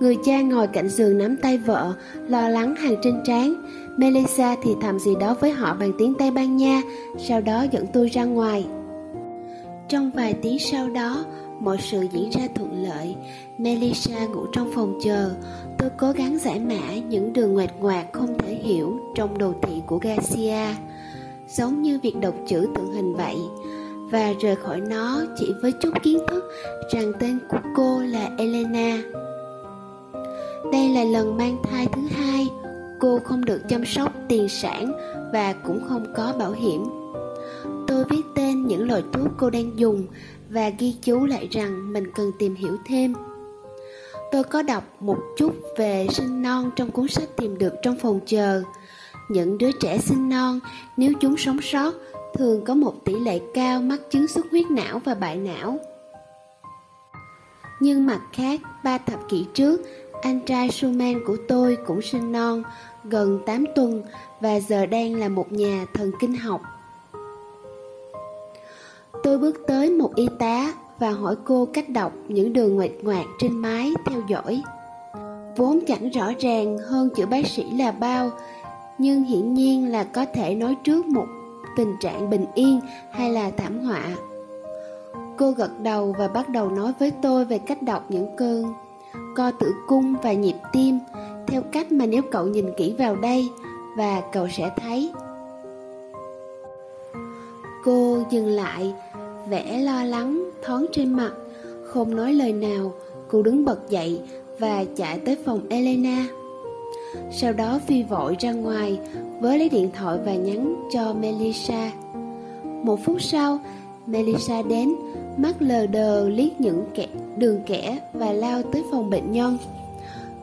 Người cha ngồi cạnh giường nắm tay vợ, lo lắng hàng trên trán. Melissa thì thầm gì đó với họ bằng tiếng Tây Ban Nha, sau đó dẫn tôi ra ngoài. Trong vài tiếng sau đó, mọi sự diễn ra thuận lợi. Melissa ngủ trong phòng chờ. Tôi cố gắng giải mã những đường ngoạt ngoạc không thể hiểu trong đồ thị của Garcia, giống như việc đọc chữ tượng hình vậy. Và rời khỏi nó chỉ với chút kiến thức rằng tên của cô là Elena. Đây là lần mang thai thứ hai, cô không được chăm sóc tiền sản và cũng không có bảo hiểm. Tôi viết tên những loại thuốc cô đang dùng và ghi chú lại rằng mình cần tìm hiểu thêm. Tôi có đọc một chút về sinh non trong cuốn sách tìm được trong phòng chờ. Những đứa trẻ sinh non, nếu chúng sống sót, thường có một tỷ lệ cao mắc chứng xuất huyết não và bại não. Nhưng mặt khác, ba thập kỷ trước, anh trai Suman của tôi cũng sinh non, gần 8 tuần và giờ đang là một nhà thần kinh học. Tôi bước tới một y tá và hỏi cô cách đọc những đường ngoạch ngoạc trên mái theo dõi. Vốn chẳng rõ ràng hơn chữ bác sĩ là bao, nhưng hiển nhiên là có thể nói trước một tình trạng bình yên hay là thảm họa. Cô gật đầu và bắt đầu nói với tôi về cách đọc những cơn co tử cung và nhịp tim theo cách mà nếu cậu nhìn kỹ vào đây và cậu sẽ thấy cô dừng lại vẻ lo lắng, thoáng trên mặt. Không nói lời nào, cô đứng bật dậy và chạy tới phòng elena. Sau đó phi vội ra ngoài, với lấy điện thoại và nhắn cho melissa. Một phút sau, melissa đến, mắt lờ đờ liếc những kẻ, đường kẻ và lao tới phòng bệnh nhân.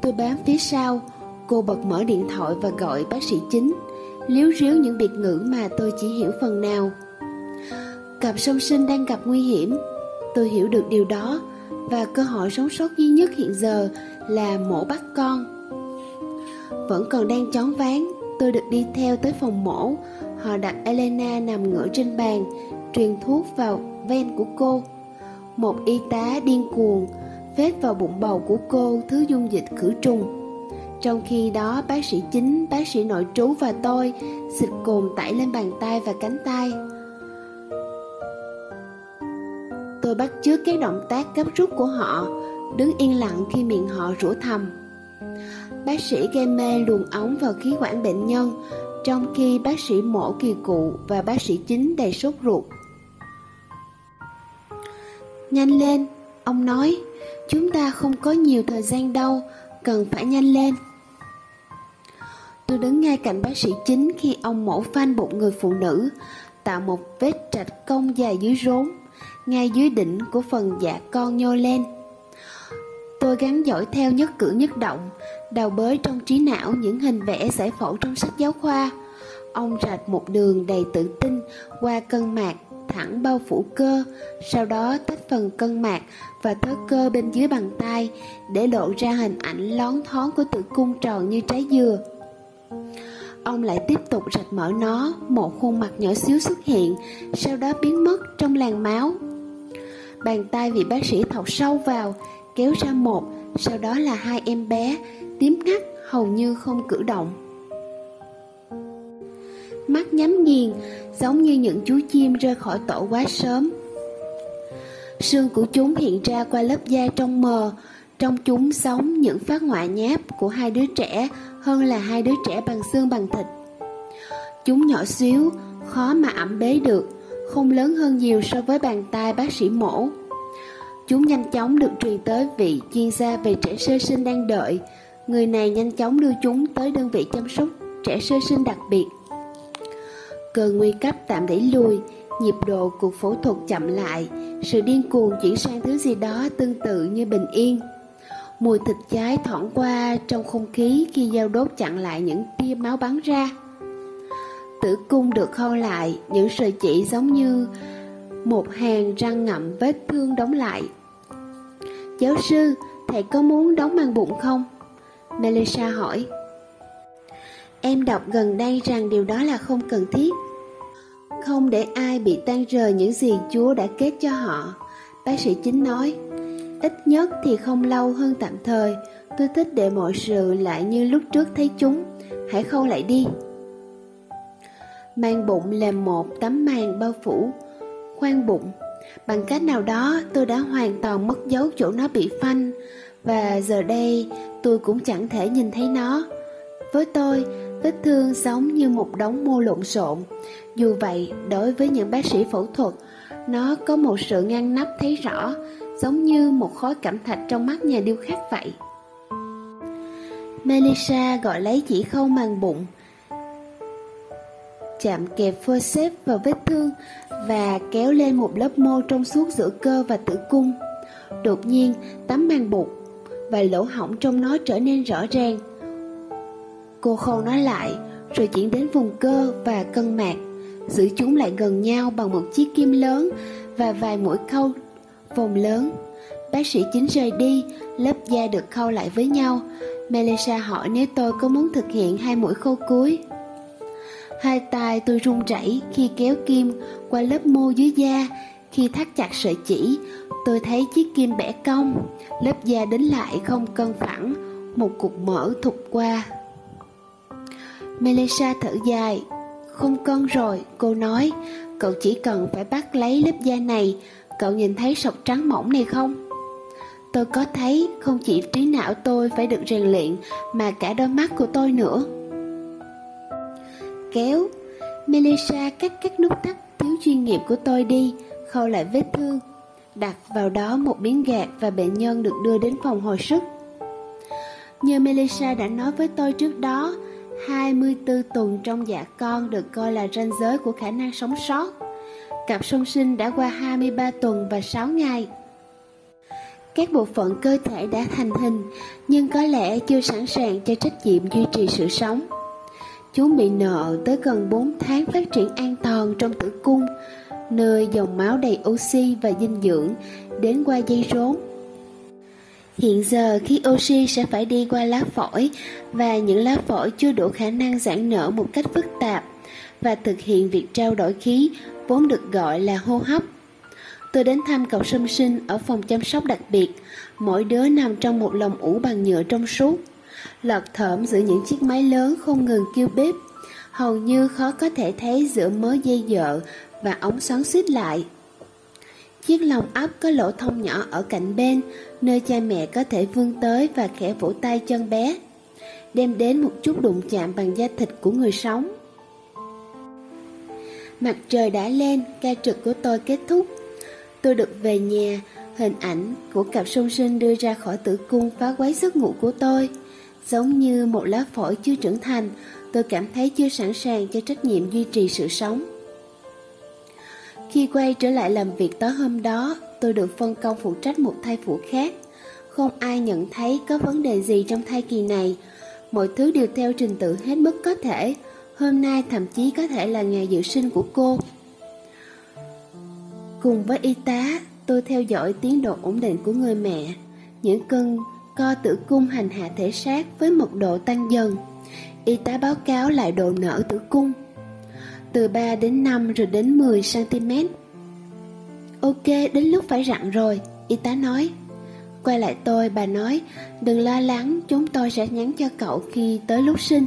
Tôi bám phía sau, cô bật mở điện thoại và gọi bác sĩ chính. Liếu riếu những biệt ngữ mà tôi chỉ hiểu phần nào cặp song sinh đang gặp nguy hiểm. Tôi hiểu được điều đó, và cơ hội sống sót duy nhất hiện giờ là mổ bắt con. Vẫn còn đang chóng ván tôi được đi theo tới phòng mổ. Họ đặt elena nằm ngửa trên bàn, truyền thuốc vào ven của cô. Một y tá điên cuồng phết vào bụng bầu của cô, thứ dung dịch khử trùng. Trong khi đó, bác sĩ chính, bác sĩ nội trú và tôi xịt cồn tẩy lên bàn tay và cánh tay. Tôi bắt chước các động tác gấp rút của họ. Đứng yên lặng khi miệng họ rủa thầm. Bác sĩ gây mê luồn ống vào khí quản bệnh nhân trong khi bác sĩ mổ kỳ cụ và bác sĩ chính đầy sốt ruột. Nhanh lên, ông nói, chúng ta không có nhiều thời gian đâu, cần phải nhanh lên. Tôi đứng ngay cạnh bác sĩ chính khi ông mổ phanh bụng người phụ nữ, tạo một vết trạch cong dài dưới rốn, ngay dưới đỉnh của phần dạ con nhô lên. Tôi gắn dõi theo nhất cử nhất động, đào bới trong trí não những hình vẽ giải phẫu trong sách giáo khoa. Ông rạch một đường đầy tự tin qua cân mạc thẳng bao phủ cơ, sau đó tách phần cân mạc và thớ cơ bên dưới bàn tay để lộ ra hình ảnh lón thón của tử cung tròn như trái dừa. Ông lại tiếp tục rạch mở nó, một khuôn mặt nhỏ xíu xuất hiện, sau đó biến mất trong làn máu. Bàn tay vị bác sĩ thọc sâu vào Kéo ra một Sau đó là hai em bé. Tím ngắt hầu như không cử động. Mắt nhắm nghiền Giống như những chú chim rơi khỏi tổ quá sớm. Xương của chúng hiện ra qua lớp da trong mờ. Trong chúng sống những phát họa nháp của hai đứa trẻ Hơn là hai đứa trẻ bằng xương bằng thịt. Chúng nhỏ xíu, khó mà ẩm bế được. Không lớn hơn nhiều so với bàn tay bác sĩ mổ. Chúng nhanh chóng được truyền tới vị chuyên gia về trẻ sơ sinh đang đợi. Người này nhanh chóng đưa chúng tới đơn vị chăm sóc trẻ sơ sinh đặc biệt. Cơn nguy cấp tạm đẩy lùi, Nhịp độ cuộc phẫu thuật chậm lại. Sự điên cuồng chuyển sang thứ gì đó tương tự như bình yên. Mùi thịt cháy thoảng qua trong không khí khi dao đốt chặn lại những tia máu bắn ra. Tử cung được khâu lại, những sợi chỉ giống như một hàng răng ngậm vết thương đóng lại. Giáo sư, thầy có muốn đóng mang bụng không? Melissa hỏi. Em đọc gần đây rằng điều đó là không cần thiết. Không để ai bị tan rời những gì Chúa đã kết cho họ. Bác sĩ chính nói, ít nhất thì không lâu hơn tạm thời. Tôi thích để mọi sự lại như lúc trước thấy chúng. Hãy khâu lại đi. Mang bụng là một tấm màn bao phủ. Khoan bụng. Bằng cách nào đó tôi đã hoàn toàn mất dấu chỗ nó bị phanh. Và giờ đây tôi cũng chẳng thể nhìn thấy nó. Với tôi, vết thương giống như một đống mô lộn xộn. Dù vậy, đối với những bác sĩ phẫu thuật Nó có một sự ngăn nắp thấy rõ Giống như một khối cẩm thạch trong mắt nhà điêu khắc vậy. Melissa gọi lấy chỉ khâu màng bụng chạm kẹp forceps vào vết thương và kéo lên một lớp mô trong suốt giữa cơ và tử cung. Đột nhiên, tấm màng bụng và lỗ hỏng trong nó trở nên rõ ràng. Cô khâu nó lại, rồi chuyển đến vùng cơ và cân mạc, giữ chúng lại gần nhau bằng một chiếc kim lớn và vài mũi khâu vòng lớn. Bác sĩ chính rời đi, lớp da được khâu lại với nhau. Melissa hỏi nếu tôi có muốn thực hiện hai mũi khâu cuối. Hai tay tôi run rẩy khi kéo kim qua lớp mô dưới da. Khi thắt chặt sợi chỉ, tôi thấy chiếc kim bẻ cong, lớp da đến lại không cân phẳng, một cục mỡ thụt qua. Melissa thở dài, không cân rồi, cô nói, cậu chỉ cần phải bắt lấy lớp da này, cậu nhìn thấy sọc trắng mỏng này không? Tôi có thấy không chỉ trí não tôi phải được rèn luyện mà cả đôi mắt của tôi nữa kéo. Melissa cắt các nút thắt thiếu chuyên nghiệp của tôi đi, Khâu lại vết thương. Đặt vào đó một miếng gạt và bệnh nhân được đưa đến phòng hồi sức. Như Melissa đã nói với tôi trước đó 24 tuần trong dạ con được coi là ranh giới của khả năng sống sót. Cặp song sinh đã qua 23 tuần và 6 ngày. Các bộ phận cơ thể đã thành hình, nhưng có lẽ chưa sẵn sàng cho trách nhiệm duy trì sự sống. Chúng bị nợ tới gần 4 tháng phát triển an toàn trong tử cung, nơi dòng máu đầy oxy và dinh dưỡng đến qua dây rốn. Hiện giờ khi oxy sẽ phải đi qua lá phổi và những lá phổi chưa đủ khả năng giãn nở một cách phức tạp và thực hiện việc trao đổi khí vốn được gọi là hô hấp. Tôi đến thăm cậu sâm sinh ở phòng chăm sóc đặc biệt, mỗi đứa nằm trong một lồng ủ bằng nhựa trong suốt lọt thởm giữa những chiếc máy lớn không ngừng kêu bếp, hầu như khó có thể thấy giữa mớ dây dợ và ống xoắn xít lại. Chiếc lồng ấp có lỗ thông nhỏ ở cạnh bên, nơi cha mẹ có thể vươn tới và khẽ vỗ tay chân bé, đem đến một chút đụng chạm bằng da thịt của người sống. Mặt trời đã lên, ca trực của tôi kết thúc. Tôi được về nhà, hình ảnh của cặp song sinh đưa ra khỏi tử cung phá quấy giấc ngủ của tôi. Giống như một lá phổi chưa trưởng thành, tôi cảm thấy chưa sẵn sàng cho trách nhiệm duy trì sự sống. Khi quay trở lại làm việc tối hôm đó, tôi được phân công phụ trách một thai phụ khác. Không ai nhận thấy có vấn đề gì trong thai kỳ này. Mọi thứ đều theo trình tự hết mức có thể. Hôm nay thậm chí có thể là ngày dự sinh của cô. Cùng với y tá, tôi theo dõi tiến độ ổn định của người mẹ. Những cơn co tử cung hành hạ thể xác với mật độ tăng dần. Y tá báo cáo lại độ nở tử cung từ 3 đến 5 rồi đến 10 cm. Ok, đến lúc phải rặn rồi, y tá nói. Quay lại tôi, bà nói, đừng lo lắng, chúng tôi sẽ nhắn cho cậu khi tới lúc sinh.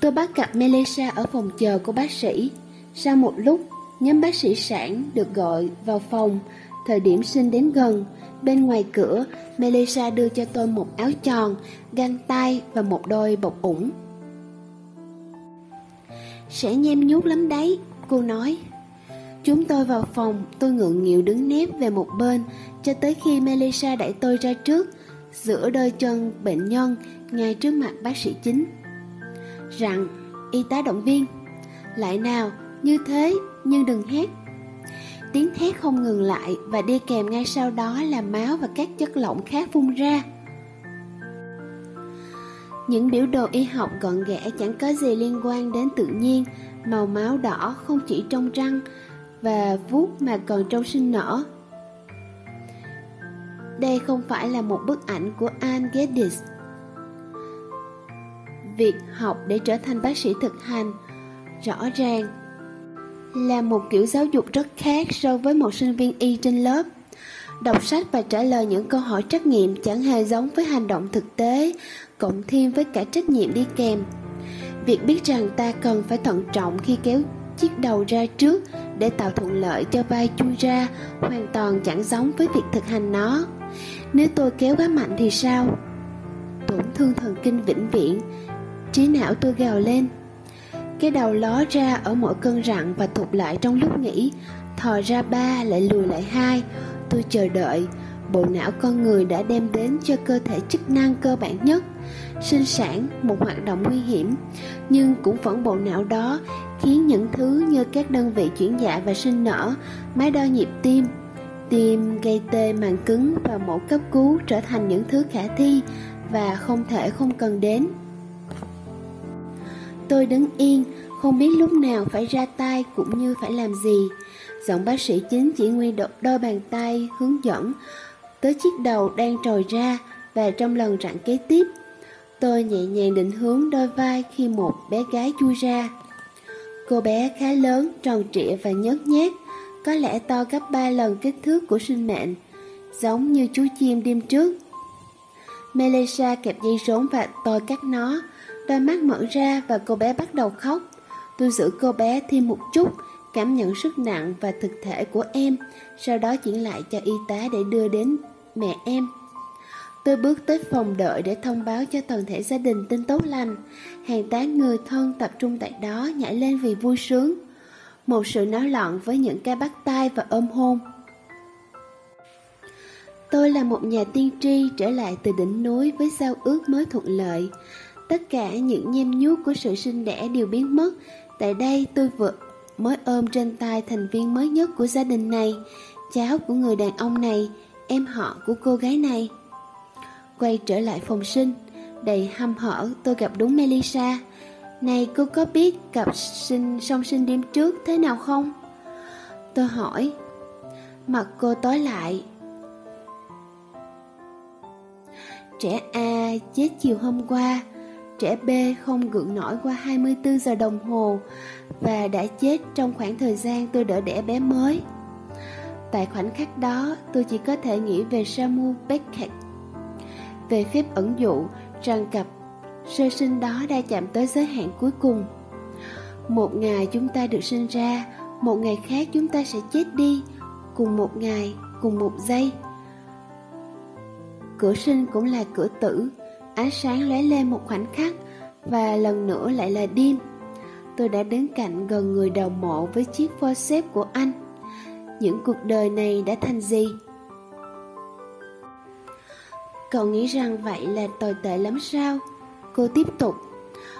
Tôi bắt gặp Melissa ở phòng chờ của bác sĩ. Sau một lúc, nhóm bác sĩ sản được gọi vào phòng, thời điểm sinh đến gần. Bên ngoài cửa, Melissa đưa cho tôi một áo tròn, găng tay và một đôi bọc ủng. Sẽ nhem nhút lắm đấy, cô nói. Chúng tôi vào phòng, tôi ngượng nghịu đứng nép về một bên, cho tới khi Melissa đẩy tôi ra trước, giữa đôi chân bệnh nhân, ngay trước mặt bác sĩ chính. Rằng, y tá động viên, lại nào, như thế, nhưng đừng hét. Tiếng thét không ngừng lại và đi kèm ngay sau đó là máu và các chất lỏng khác phun ra. Những biểu đồ y học gọn ghẽ chẳng có gì liên quan đến tự nhiên, màu máu đỏ không chỉ trong răng và vuốt mà còn trong sinh nở. Đây không phải là một bức ảnh của Anne Geddes. Việc học để trở thành bác sĩ thực hành rõ ràng là một kiểu giáo dục rất khác so với một sinh viên y trên lớp. Đọc sách và trả lời những câu hỏi trắc nghiệm chẳng hề giống với hành động thực tế, cộng thêm với cả trách nhiệm đi kèm. Việc biết rằng ta cần phải thận trọng khi kéo chiếc đầu ra trước để tạo thuận lợi cho vai chui ra hoàn toàn chẳng giống với việc thực hành nó. Nếu tôi kéo quá mạnh thì sao? Tổn thương thần kinh vĩnh viễn, trí não tôi gào lên. Cái đầu ló ra ở mỗi cơn rặn và thụt lại trong lúc nghỉ, thò ra ba lại lùi lại hai. Tôi chờ đợi, bộ não con người đã đem đến cho cơ thể chức năng cơ bản nhất. Sinh sản một hoạt động nguy hiểm. Nhưng cũng vẫn bộ não đó khiến những thứ như các đơn vị chuyển dạ và sinh nở máy đo nhịp tim tim gây tê màng cứng và mổ cấp cứu trở thành những thứ khả thi và không thể không cần đến tôi đứng yên, không biết lúc nào phải ra tay cũng như phải làm gì. Giọng bác sĩ chính chỉ huy đôi bàn tay hướng dẫn tới chiếc đầu đang trồi ra và trong lần rặn kế tiếp. Tôi nhẹ nhàng định hướng đôi vai khi một bé gái chui ra. Cô bé khá lớn, tròn trịa và nhớt nhát, có lẽ to gấp ba lần kích thước của sinh mệnh, giống như chú chim đêm trước. Melissa kẹp dây rốn và tôi cắt nó đôi mắt mở ra và cô bé bắt đầu khóc tôi giữ cô bé thêm một chút, cảm nhận sức nặng và thực thể của em, sau đó chuyển lại cho y tá để đưa đến mẹ em. Tôi bước tới phòng đợi để thông báo cho toàn thể gia đình tin tốt lành. Hàng tá người thân tập trung tại đó nhảy lên vì vui sướng. Một sự náo loạn với những cái bắt tay và ôm hôn. Tôi là một nhà tiên tri trở lại từ đỉnh núi với giao ước mới thuận lợi. Tất cả những nhem nhút của sự sinh đẻ đều biến mất. Tại đây tôi vừa mới ôm trên tay thành viên mới nhất của gia đình này, cháu của người đàn ông này, em họ của cô gái này. Quay trở lại phòng sinh, đầy hăm hở tôi gặp đúng Melissa. Này cô có biết cặp sinh song sinh đêm trước thế nào không? Tôi hỏi. Mặt cô tối lại. Trẻ A chết chiều hôm qua, trẻ B không gượng nổi qua 24 giờ đồng hồ và đã chết trong khoảng thời gian tôi đỡ đẻ bé mới. Tại khoảnh khắc đó, tôi chỉ có thể nghĩ về Samu Beckett, về phép ẩn dụ rằng cặp sơ sinh đó đã chạm tới giới hạn cuối cùng. Một ngày chúng ta được sinh ra, một ngày khác chúng ta sẽ chết đi, cùng một ngày, cùng một giây. Cửa sinh cũng là cửa tử, ánh sáng lóe lên một khoảnh khắc và lần nữa lại là đêm. Tôi đã đứng cạnh gần người đầu mộ với chiếc forceps của anh. Những cuộc đời này đã thành gì? Cậu nghĩ rằng vậy là tồi tệ lắm sao? Cô tiếp tục.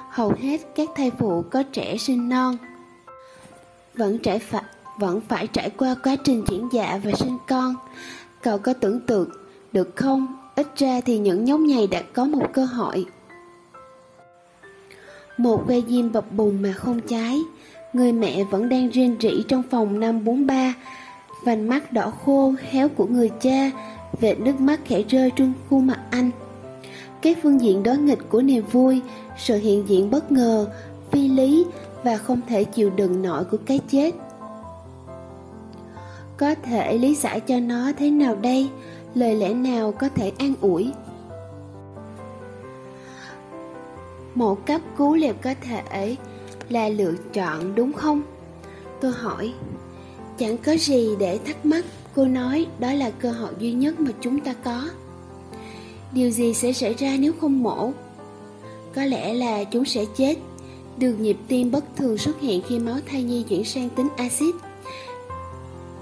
Hầu hết các thai phụ có trẻ sinh non vẫn trải phải vẫn phải trải qua quá trình chuyển dạ và sinh con. Cậu có tưởng tượng được không? Ít ra thì những nhóm này đã có một cơ hội. Một que diêm bập bùng mà không cháy. Người mẹ vẫn đang rên rỉ trong phòng năm 43 vành mắt đỏ khô, héo của người cha. Vệt nước mắt khẽ rơi trên khuôn mặt anh. Cái phương diện đối nghịch của niềm vui, sự hiện diện bất ngờ, phi lý và không thể chịu đựng nổi của cái chết. Có thể lý giải cho nó thế nào đây? Lời lẽ nào có thể an ủi? Một cấp cứu liệu có thể là lựa chọn đúng không? Tôi hỏi. Chẳng có gì để thắc mắc. Cô nói đó là cơ hội duy nhất mà chúng ta có. Điều gì sẽ xảy ra nếu không mổ? Có lẽ là chúng sẽ chết. Đường nhịp tim bất thường xuất hiện khi máu thai nhi chuyển sang tính axit.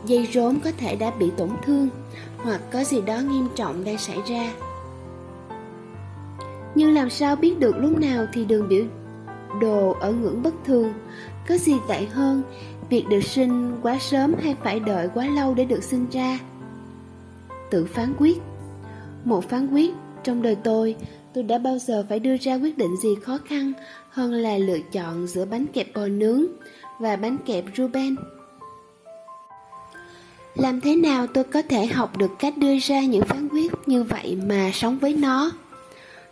Dây rốn có thể đã bị tổn thương hoặc có gì đó nghiêm trọng đang xảy ra. Nhưng làm sao biết được lúc nào thì đường biểu đồ ở ngưỡng bất thường? Có gì tệ hơn, việc được sinh quá sớm hay phải đợi quá lâu để được sinh ra? Tự phán quyết. Một phán quyết trong đời tôi tôi đã bao giờ phải đưa ra quyết định gì khó khăn hơn là lựa chọn giữa bánh kẹp bò nướng và bánh kẹp Ruben. Làm thế nào tôi có thể học được cách đưa ra những phán quyết như vậy mà sống với nó?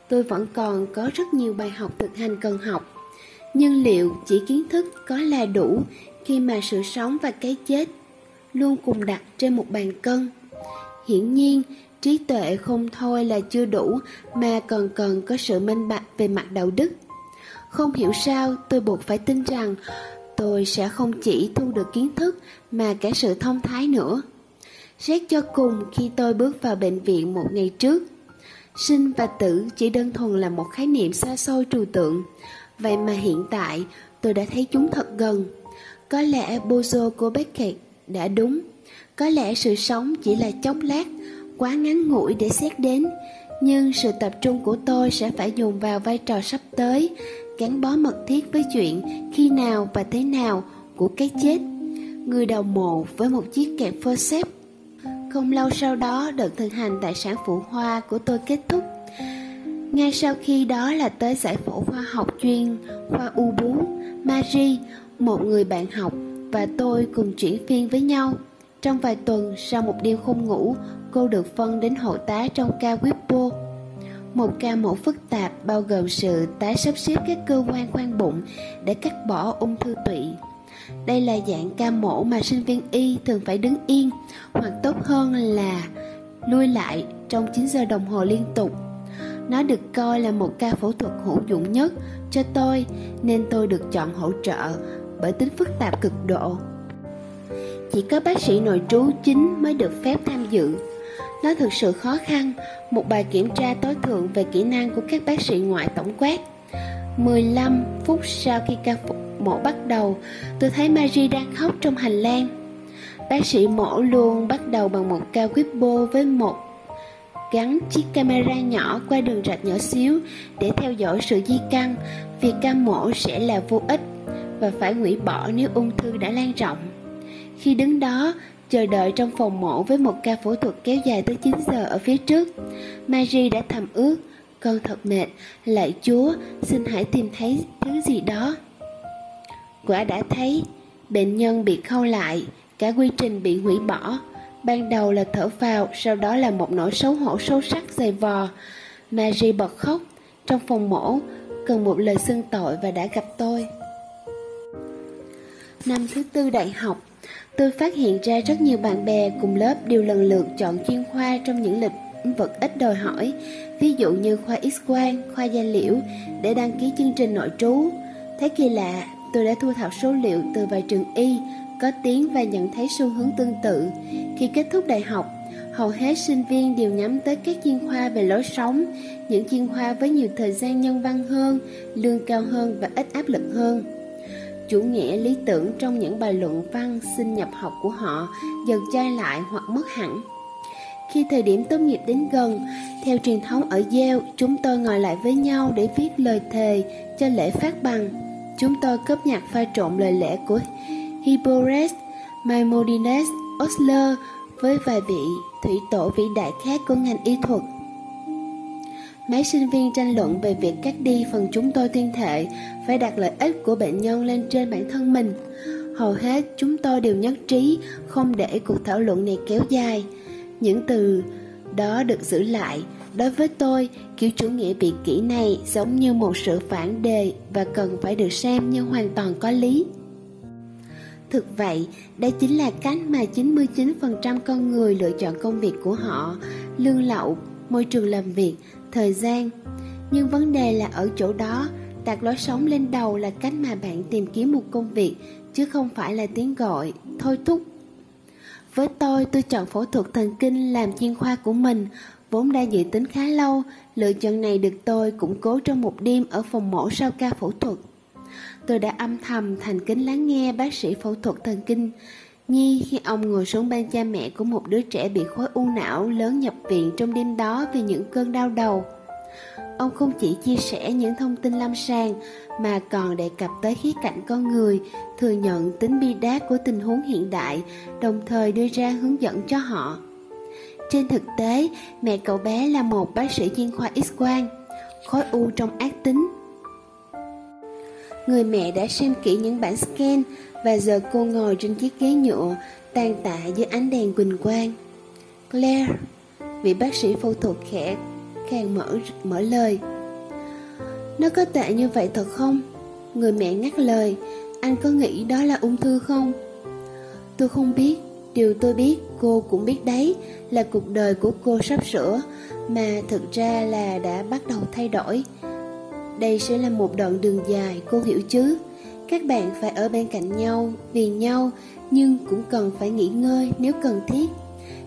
Tôi vẫn còn có rất nhiều bài học thực hành cần học. Nhưng liệu chỉ kiến thức có là đủ khi mà sự sống và cái chết luôn cùng đặt trên một bàn cân? Hiển nhiên, trí tuệ không thôi là chưa đủ mà còn cần có sự minh bạch về mặt đạo đức. Không hiểu sao tôi buộc phải tin rằng tôi sẽ không chỉ thu được kiến thức mà cả sự thông thái nữa. Xét cho cùng khi tôi bước vào bệnh viện một ngày trước, sinh và tử chỉ đơn thuần là một khái niệm xa xôi trừu tượng. Vậy mà hiện tại tôi đã thấy chúng thật gần. Có lẽ Bozo của Beckett đã đúng. Có lẽ sự sống chỉ là chốc lát, quá ngắn ngủi để xét đến. Nhưng sự tập trung của tôi sẽ phải dùng vào vai trò sắp tới, gắn bó mật thiết với chuyện khi nào và thế nào của cái chết. Người đầu mộ với một chiếc kẹp forceps không lâu sau đó, đợt thực hành tại sản phụ hoa của tôi kết thúc. Ngay sau khi đó là tới giải phẫu khoa học chuyên khoa u bú, Marie, một người bạn học và tôi cùng chuyển phiên với nhau. Trong vài tuần, sau một đêm không ngủ, cô được phân đến hộ tá trong ca Whippo. Một ca mổ phức tạp bao gồm sự tái sắp xếp các cơ quan khoang bụng để cắt bỏ ung thư tụy đây là dạng ca mổ mà sinh viên y thường phải đứng yên, hoặc tốt hơn là lui lại trong 9 giờ đồng hồ liên tục. Nó được coi là một ca phẫu thuật hữu dụng nhất cho tôi, nên tôi được chọn hỗ trợ bởi tính phức tạp cực độ. Chỉ có bác sĩ nội trú chính mới được phép tham dự. Nó thực sự khó khăn, một bài kiểm tra tối thượng về kỹ năng của các bác sĩ ngoại tổng quát. 15 phút sau khi ca mổ bắt đầu, tôi thấy Marie đang khóc trong hành lang. Bác sĩ mổ luôn bắt đầu bằng một ca bô với một gắn chiếc camera nhỏ qua đường rạch nhỏ xíu để theo dõi sự di căn. Việc ca mổ sẽ là vô ích và phải hủy bỏ nếu ung thư đã lan rộng. Khi đứng đó, chờ đợi trong phòng mổ với một ca phẫu thuật kéo dài tới 9 giờ ở phía trước, Marie đã thầm ước, con thật mệt, lạy Chúa, xin hãy tìm thấy thứ gì đó. Quả đã thấy, bệnh nhân bị khâu lại, cả quy trình bị hủy bỏ. Ban đầu là thở phào, sau đó là một nỗi xấu hổ sâu sắc dày vò. Marie bật khóc, trong phòng mổ, cần một lời xưng tội và đã gặp tôi. Năm thứ tư đại học, tôi phát hiện ra rất nhiều bạn bè cùng lớp đều lần lượt chọn chuyên khoa trong những lĩnh vực ít đòi hỏi, ví dụ như khoa X-quang, khoa da liễu, để đăng ký chương trình nội trú. Thấy kỳ lạ, tôi đã thu thập số liệu từ vài trường y có tiếng và nhận thấy xu hướng tương tự. Khi kết thúc đại học, hầu hết sinh viên đều nhắm tới các chuyên khoa về lối sống, những chuyên khoa với nhiều thời gian nhân văn hơn, lương cao hơn và ít áp lực hơn. Chủ nghĩa lý tưởng trong những bài luận văn sinh nhập học của họ dần chai lại hoặc mất hẳn. Khi thời điểm tốt nghiệp đến gần, theo truyền thống ở Yale, chúng tôi ngồi lại với nhau để viết lời thề cho lễ phát bằng. Chúng tôi cướp nhạc pha trộn lời lẽ của Hippores, Maimonides, Osler với vài vị thủy tổ vĩ đại khác của ngành y thuật. Mấy sinh viên tranh luận về việc cắt đi phần chúng tôi tuyên thệ phải đặt lợi ích của bệnh nhân lên trên bản thân mình. Hầu hết chúng tôi đều nhất trí không để cuộc thảo luận này kéo dài. Những từ đó được giữ lại Đối với tôi, kiểu chủ nghĩa vị kỷ này giống như một sự phản đề và cần phải được xem như hoàn toàn có lý. Thực vậy, đây chính là cách mà 99% con người lựa chọn công việc của họ, lương lậu, môi trường làm việc, thời gian. Nhưng vấn đề là ở chỗ đó, tạc lối sống lên đầu là cách mà bạn tìm kiếm một công việc, chứ không phải là tiếng gọi, thôi thúc. Với tôi, tôi chọn phẫu thuật thần kinh làm chuyên khoa của mình, vốn đã dự tính khá lâu, lựa chọn này được tôi củng cố trong một đêm ở phòng mổ sau ca phẫu thuật. Tôi đã âm thầm thành kính lắng nghe bác sĩ phẫu thuật thần kinh Nhi khi ông ngồi xuống bên cha mẹ của một đứa trẻ bị khối u não lớn nhập viện trong đêm đó vì những cơn đau đầu. Ông không chỉ chia sẻ những thông tin lâm sàng mà còn đề cập tới khía cạnh con người, thừa nhận tính bi đát của tình huống hiện đại, đồng thời đưa ra hướng dẫn cho họ. Trên thực tế, mẹ cậu bé là một bác sĩ chuyên khoa X-quang, khối u trong ác tính. Người mẹ đã xem kỹ những bản scan và giờ cô ngồi trên chiếc ghế nhựa, tàn tạ dưới ánh đèn quỳnh quang. Claire, vị bác sĩ phẫu thuật khẽ khàng mở mở lời. Nó có tệ như vậy thật không? Người mẹ ngắt lời, anh có nghĩ đó là ung thư không? Tôi không biết, điều tôi biết cô cũng biết đấy là cuộc đời của cô sắp sửa mà thực ra là đã bắt đầu thay đổi. Đây sẽ là một đoạn đường dài, cô hiểu chứ? Các bạn phải ở bên cạnh nhau, vì nhau, nhưng cũng cần phải nghỉ ngơi nếu cần thiết.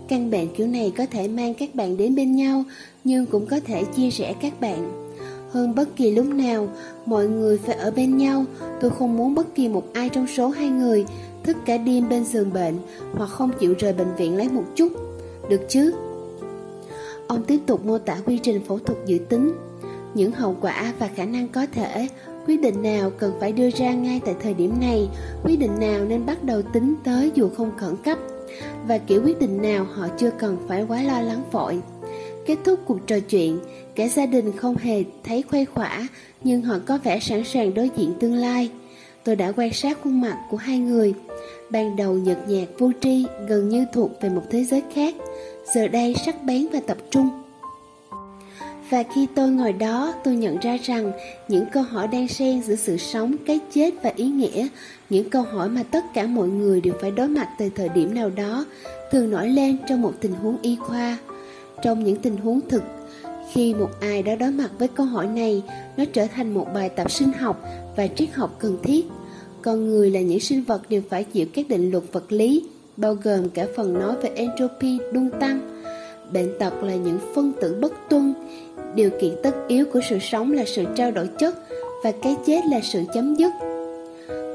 Căn bệnh kiểu này có thể mang các bạn đến bên nhau, nhưng cũng có thể chia rẽ các bạn. Hơn bất kỳ lúc nào, mọi người phải ở bên nhau. Tôi không muốn bất kỳ một ai trong số hai người thức cả đêm bên giường bệnh hoặc không chịu rời bệnh viện lấy một chút. Được chứ? Ông tiếp tục mô tả quy trình phẫu thuật dự tính, những hậu quả và khả năng có thể quyết định nào cần phải đưa ra ngay tại thời điểm này? Quyết định nào nên bắt đầu tính tới dù không khẩn cấp? Và kiểu quyết định nào họ chưa cần phải quá lo lắng vội? Kết thúc cuộc trò chuyện cả gia đình không hề thấy khuây khỏa, nhưng họ có vẻ sẵn sàng đối diện tương lai. Tôi đã quan sát khuôn mặt của hai người. Ban đầu nhợt nhạt vô tri, gần như thuộc về một thế giới khác. Giờ đây sắc bén và tập trung và khi tôi ngồi đó, tôi nhận ra rằng những câu hỏi đang xen giữa sự sống, cái chết và ý nghĩa, những câu hỏi mà tất cả mọi người đều phải đối mặt từ thời điểm nào đó, thường nổi lên trong một tình huống y khoa. Trong những tình huống thực, khi một ai đó đối mặt với câu hỏi này, nó trở thành một bài tập sinh học và triết học cần thiết. Con người là những sinh vật đều phải chịu các định luật vật lý, bao gồm cả phần nói về entropy đung tăng. Bệnh tật là những phân tử bất tuân, điều kiện tất yếu của sự sống là sự trao đổi chất và cái chết là sự chấm dứt.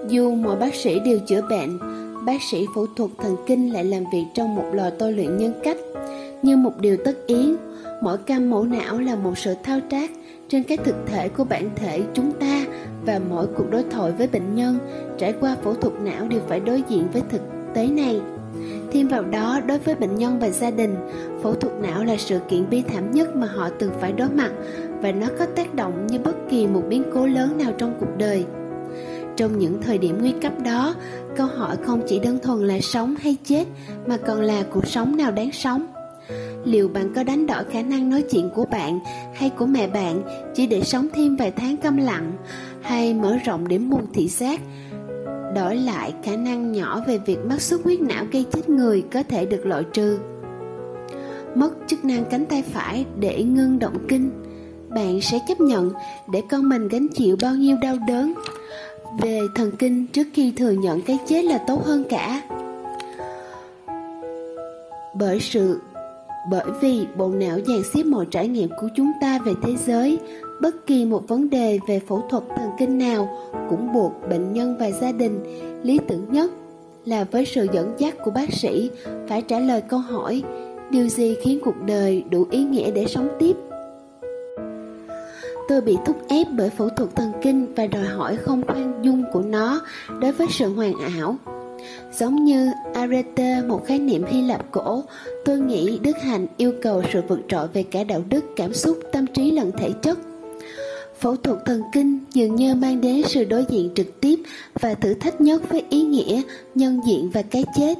Dù mọi bác sĩ đều chữa bệnh, bác sĩ phẫu thuật thần kinh lại làm việc trong một lò tôi luyện nhân cách. Như một điều tất yếu, mỗi cam mẫu não là một sự thao tác trên cái thực thể của bản thể chúng ta và mỗi cuộc đối thoại với bệnh nhân, trải qua phẫu thuật não đều phải đối diện với thực tế này. Thêm vào đó, đối với bệnh nhân và gia đình, phẫu thuật não là sự kiện bi thảm nhất mà họ từng phải đối mặt và nó có tác động như bất kỳ một biến cố lớn nào trong cuộc đời. Trong những thời điểm nguy cấp đó, câu hỏi không chỉ đơn thuần là sống hay chết mà còn là cuộc sống nào đáng sống. Liệu bạn có đánh đổi khả năng nói chuyện của bạn hay của mẹ bạn chỉ để sống thêm vài tháng câm lặng hay mở rộng điểm buồn thị giác đổi lại khả năng nhỏ về việc mắc xuất huyết não gây chết người có thể được loại trừ. Mất chức năng cánh tay phải để ngưng động kinh. Bạn sẽ chấp nhận để con mình gánh chịu bao nhiêu đau đớn. Về thần kinh, trước khi thừa nhận cái chết là tốt hơn cả. Bởi sự, bởi vì bộ não dàn xếp mọi trải nghiệm của chúng ta về thế giới bất kỳ một vấn đề về phẫu thuật thần kinh nào cũng buộc bệnh nhân và gia đình, lý tưởng nhất là với sự dẫn dắt của bác sĩ phải trả lời câu hỏi, điều gì khiến cuộc đời đủ ý nghĩa để sống tiếp? Tôi bị thúc ép bởi phẫu thuật thần kinh và đòi hỏi không khoan dung của nó đối với sự hoàn ảo giống như arete, một khái niệm hy lạp cổ, tôi nghĩ đức hạnh yêu cầu sự vượt trội về cả đạo đức, cảm xúc, tâm trí lẫn thể chất. Phẫu thuật thần kinh dường như mang đến sự đối diện trực tiếp và thử thách nhất với ý nghĩa, nhân diện và cái chết.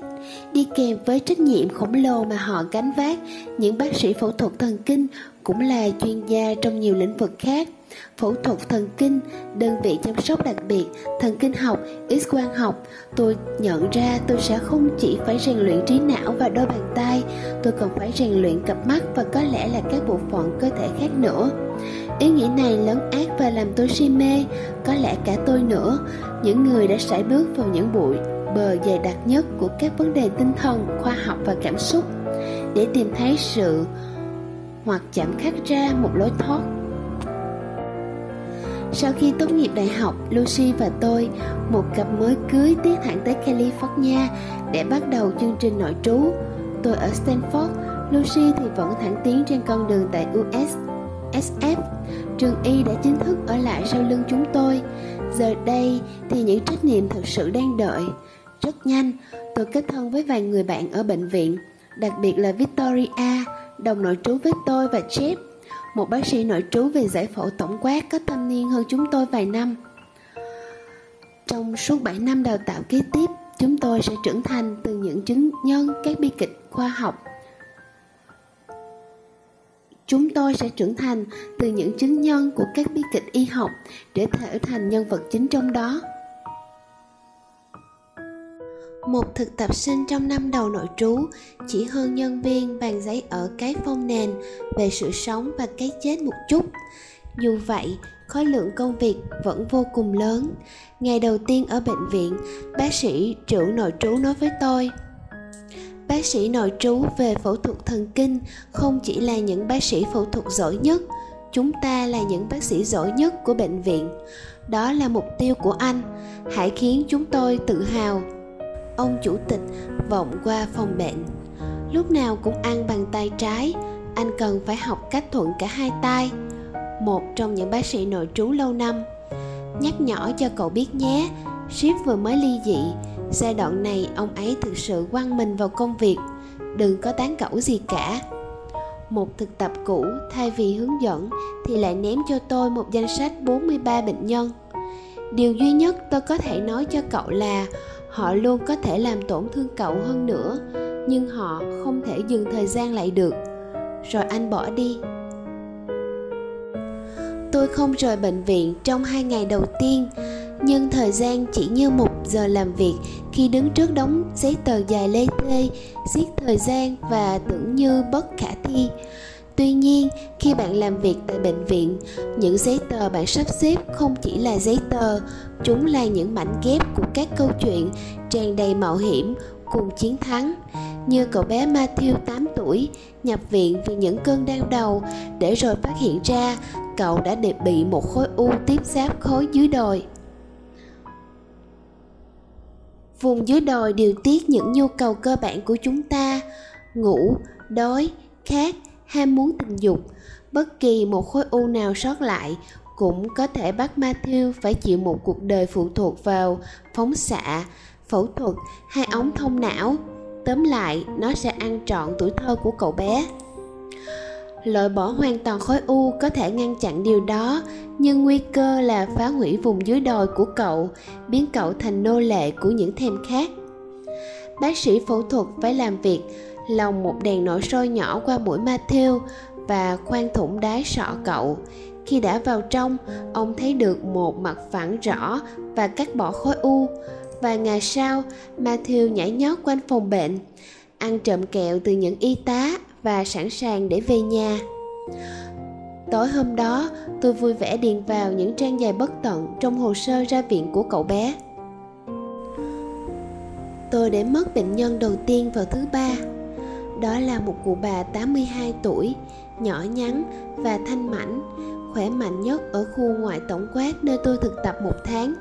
Đi kèm với trách nhiệm khổng lồ mà họ gánh vác, những bác sĩ phẫu thuật thần kinh cũng là chuyên gia trong nhiều lĩnh vực khác. phẫu thuật thần kinh, đơn vị chăm sóc đặc biệt, thần kinh học, x quang học, tôi nhận ra tôi sẽ không chỉ phải rèn luyện trí não và đôi bàn tay, tôi còn phải rèn luyện cặp mắt và có lẽ là các bộ phận cơ thể khác nữa. Ý nghĩ này lớn ác và làm tôi si mê, có lẽ cả tôi nữa, những người đã sải bước vào những bụi bờ dày đặc nhất của các vấn đề tinh thần, khoa học và cảm xúc để tìm thấy sự hoặc chạm khắc ra một lối thoát sau khi tốt nghiệp đại học, Lucy và tôi, một cặp mới cưới tiến thẳng tới California để bắt đầu chương trình nội trú. Tôi ở Stanford, Lucy thì vẫn thẳng tiến trên con đường tại US. SF, trường Y đã chính thức ở lại sau lưng chúng tôi. Giờ đây thì những trách nhiệm thực sự đang đợi. Rất nhanh, tôi kết thân với vài người bạn ở bệnh viện, đặc biệt là Victoria, đồng nội trú với tôi và Jeff một bác sĩ nội trú về giải phẫu tổng quát có thâm niên hơn chúng tôi vài năm. Trong suốt 7 năm đào tạo kế tiếp, chúng tôi sẽ trưởng thành từ những chứng nhân các bi kịch khoa học. Chúng tôi sẽ trưởng thành từ những chứng nhân của các bi kịch y học để trở thành nhân vật chính trong đó. Một thực tập sinh trong năm đầu nội trú chỉ hơn nhân viên bàn giấy ở cái phong nền về sự sống và cái chết một chút. Dù vậy, khối lượng công việc vẫn vô cùng lớn. Ngày đầu tiên ở bệnh viện, bác sĩ trưởng nội trú nói với tôi Bác sĩ nội trú về phẫu thuật thần kinh không chỉ là những bác sĩ phẫu thuật giỏi nhất, chúng ta là những bác sĩ giỏi nhất của bệnh viện. Đó là mục tiêu của anh. Hãy khiến chúng tôi tự hào ông chủ tịch vọng qua phòng bệnh lúc nào cũng ăn bằng tay trái anh cần phải học cách thuận cả hai tay một trong những bác sĩ nội trú lâu năm nhắc nhỏ cho cậu biết nhé ship vừa mới ly dị giai đoạn này, ông ấy thực sự quăng mình vào công việc. Đừng có tán cẩu gì cả. Một thực tập cũ, thay vì hướng dẫn, thì lại ném cho tôi một danh sách 43 bệnh nhân. Điều duy nhất tôi có thể nói cho cậu là, họ luôn có thể làm tổn thương cậu hơn nữa, nhưng họ không thể dừng thời gian lại được. Rồi anh bỏ đi. Tôi không rời bệnh viện trong hai ngày đầu tiên nhưng thời gian chỉ như một giờ làm việc. Khi đứng trước đống giấy tờ dài lê thê giết thời gian và tưởng như bất khả thi. Tuy nhiên, khi bạn làm việc tại bệnh viện, những giấy tờ bạn sắp xếp không chỉ là giấy tờ, chúng là những mảnh ghép của các câu chuyện, tràn đầy mạo hiểm cùng chiến thắng. Như cậu bé Matthew 8 tuổi, nhập viện vì những cơn đau đầu. Để rồi phát hiện ra, cậu đã bị một khối u tiếp giáp khối dưới đồi. Vùng dưới đồi điều tiết những nhu cầu cơ bản của chúng ta, ngủ, đói, khát, ham muốn tình dục bất kỳ một khối u nào sót lại cũng có thể bắt Matthew phải chịu một cuộc đời phụ thuộc vào phóng xạ, phẫu thuật hay ống thông não. Tóm lại, nó sẽ ăn trọn tuổi thơ của cậu bé. Loại bỏ hoàn toàn khối u có thể ngăn chặn điều đó, nhưng nguy cơ là phá hủy vùng dưới đồi của cậu, biến cậu thành nô lệ của những thèm khác. Bác sĩ phẫu thuật phải làm việc lòng một đèn nổi sôi nhỏ qua mũi Matthew và khoan thủng đáy sọ cậu. Khi đã vào trong, ông thấy được một mặt phẳng rõ và cắt bỏ khối u. Vài ngày sau, Matthew nhảy nhót quanh phòng bệnh, ăn trộm kẹo từ những y tá và sẵn sàng để về nhà. Tối hôm đó, tôi vui vẻ điền vào những trang dài bất tận trong hồ sơ ra viện của cậu bé. Tôi để mất bệnh nhân đầu tiên vào thứ ba đó là một cụ bà 82 tuổi, nhỏ nhắn và thanh mảnh, khỏe mạnh nhất ở khu ngoại tổng quát nơi tôi thực tập một tháng.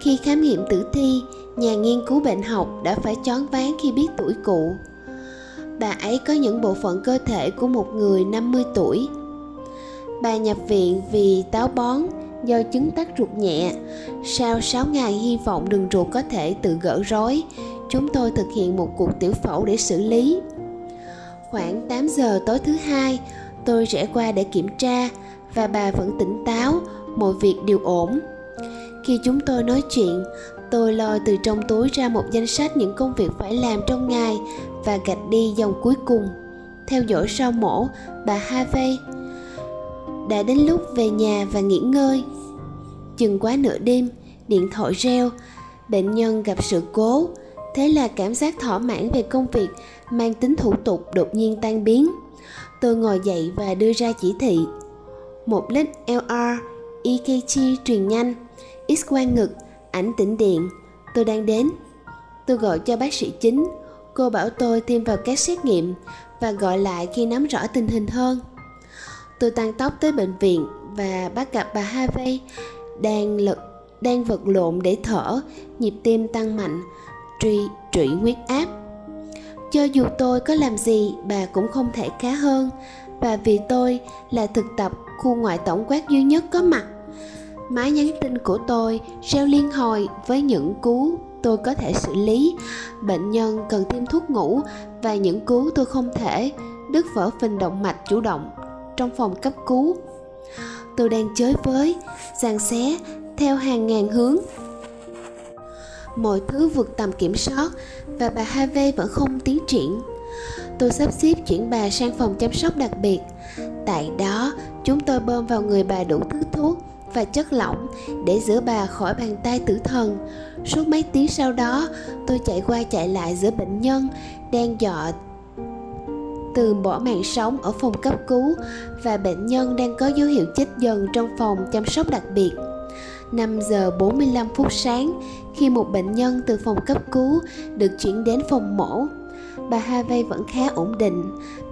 Khi khám nghiệm tử thi, nhà nghiên cứu bệnh học đã phải chón ván khi biết tuổi cụ. Bà ấy có những bộ phận cơ thể của một người 50 tuổi. Bà nhập viện vì táo bón do chứng tắc ruột nhẹ. Sau 6 ngày hy vọng đường ruột có thể tự gỡ rối, chúng tôi thực hiện một cuộc tiểu phẫu để xử lý. Khoảng 8 giờ tối thứ hai, tôi rẽ qua để kiểm tra và bà vẫn tỉnh táo, mọi việc đều ổn. Khi chúng tôi nói chuyện, tôi lôi từ trong túi ra một danh sách những công việc phải làm trong ngày và gạch đi dòng cuối cùng. Theo dõi sau mổ, bà Harvey đã đến lúc về nhà và nghỉ ngơi. Chừng quá nửa đêm điện thoại reo bệnh nhân gặp sự cố. Thế là cảm giác thỏa mãn về công việc mang tính thủ tục đột nhiên tan biến. Tôi ngồi dậy và đưa ra chỉ thị. Một lít LR, EKG truyền nhanh, X quang ngực, ảnh tĩnh điện, tôi đang đến. Tôi gọi cho bác sĩ chính, cô bảo tôi thêm vào các xét nghiệm và gọi lại khi nắm rõ tình hình hơn. Tôi tăng tốc tới bệnh viện và bắt gặp bà Harvey đang lực đang vật lộn để thở, nhịp tim tăng mạnh, truy trụy huyết áp. Cho dù tôi có làm gì, bà cũng không thể khá hơn, và vì tôi là thực tập khu ngoại tổng quát duy nhất có mặt. Máy nhắn tin của tôi reo liên hồi với những cú tôi có thể xử lý. Bệnh nhân cần tiêm thuốc ngủ và những cú tôi không thể, đứt vỡ phình động mạch chủ động trong phòng cấp cứu. Tôi đang chới với, giằng xé theo hàng ngàn hướng mọi thứ vượt tầm kiểm soát và bà Harvey vẫn không tiến triển. Tôi sắp xếp chuyển bà sang phòng chăm sóc đặc biệt. Tại đó, chúng tôi bơm vào người bà đủ thứ thuốc và chất lỏng để giữa bà khỏi bàn tay tử thần. Suốt mấy tiếng sau đó, tôi chạy qua chạy lại giữa bệnh nhân đang dọa từ bỏ mạng sống ở phòng cấp cứu và bệnh nhân đang có dấu hiệu chết dần trong phòng chăm sóc đặc biệt. 5 giờ 45 phút sáng khi một bệnh nhân từ phòng cấp cứu được chuyển đến phòng mổ. Bà Harvey vẫn khá ổn định.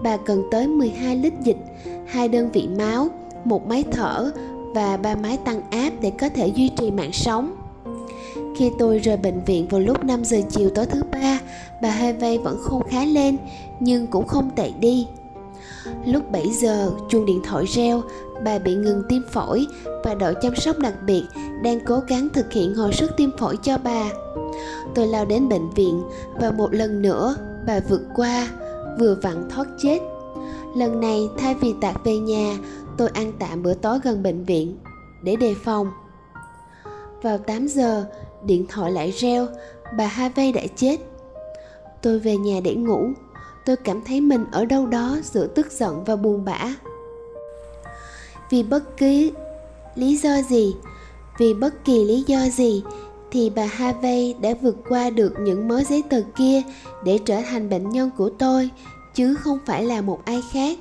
Bà cần tới 12 lít dịch, hai đơn vị máu, một máy thở và ba máy tăng áp để có thể duy trì mạng sống. Khi tôi rời bệnh viện vào lúc 5 giờ chiều tối thứ ba, bà Harvey vẫn không khá lên, nhưng cũng không tệ đi. Lúc 7 giờ, chuông điện thoại reo, bà bị ngừng tim phổi và đội chăm sóc đặc biệt đang cố gắng thực hiện hồi sức tim phổi cho bà. Tôi lao đến bệnh viện và một lần nữa bà vượt qua, vừa vặn thoát chết. Lần này thay vì tạt về nhà, tôi ăn tạm bữa tối gần bệnh viện để đề phòng. Vào 8 giờ, điện thoại lại reo, bà Harvey đã chết. Tôi về nhà để ngủ, tôi cảm thấy mình ở đâu đó giữa tức giận và buồn bã vì bất kỳ lý do gì vì bất kỳ lý do gì thì bà Harvey đã vượt qua được những mớ giấy tờ kia để trở thành bệnh nhân của tôi chứ không phải là một ai khác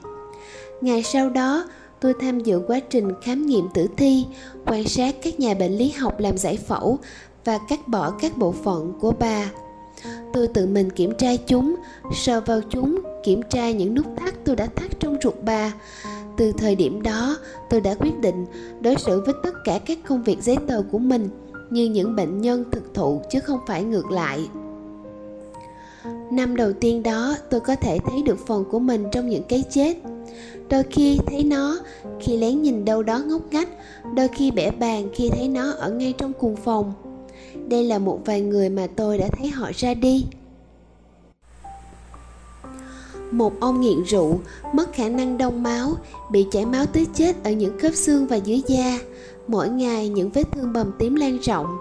ngày sau đó tôi tham dự quá trình khám nghiệm tử thi, quan sát các nhà bệnh lý học làm giải phẫu và cắt bỏ các bộ phận của bà tôi tự mình kiểm tra chúng, sờ vào chúng, kiểm tra những nút thắt tôi đã thắt trong ruột bà từ thời điểm đó, tôi đã quyết định đối xử với tất cả các công việc giấy tờ của mình như những bệnh nhân thực thụ chứ không phải ngược lại. Năm đầu tiên đó, tôi có thể thấy được phần của mình trong những cái chết đôi khi thấy nó, khi lén nhìn đâu đó ngốc ngách, đôi khi bẻ bàn khi thấy nó ở ngay trong cùng phòng. Đây là một vài người mà tôi đã thấy họ ra đi. Một ông nghiện rượu, mất khả năng đông máu, bị chảy máu tới chết ở những khớp xương và dưới da. Mỗi ngày những vết thương bầm tím lan rộng.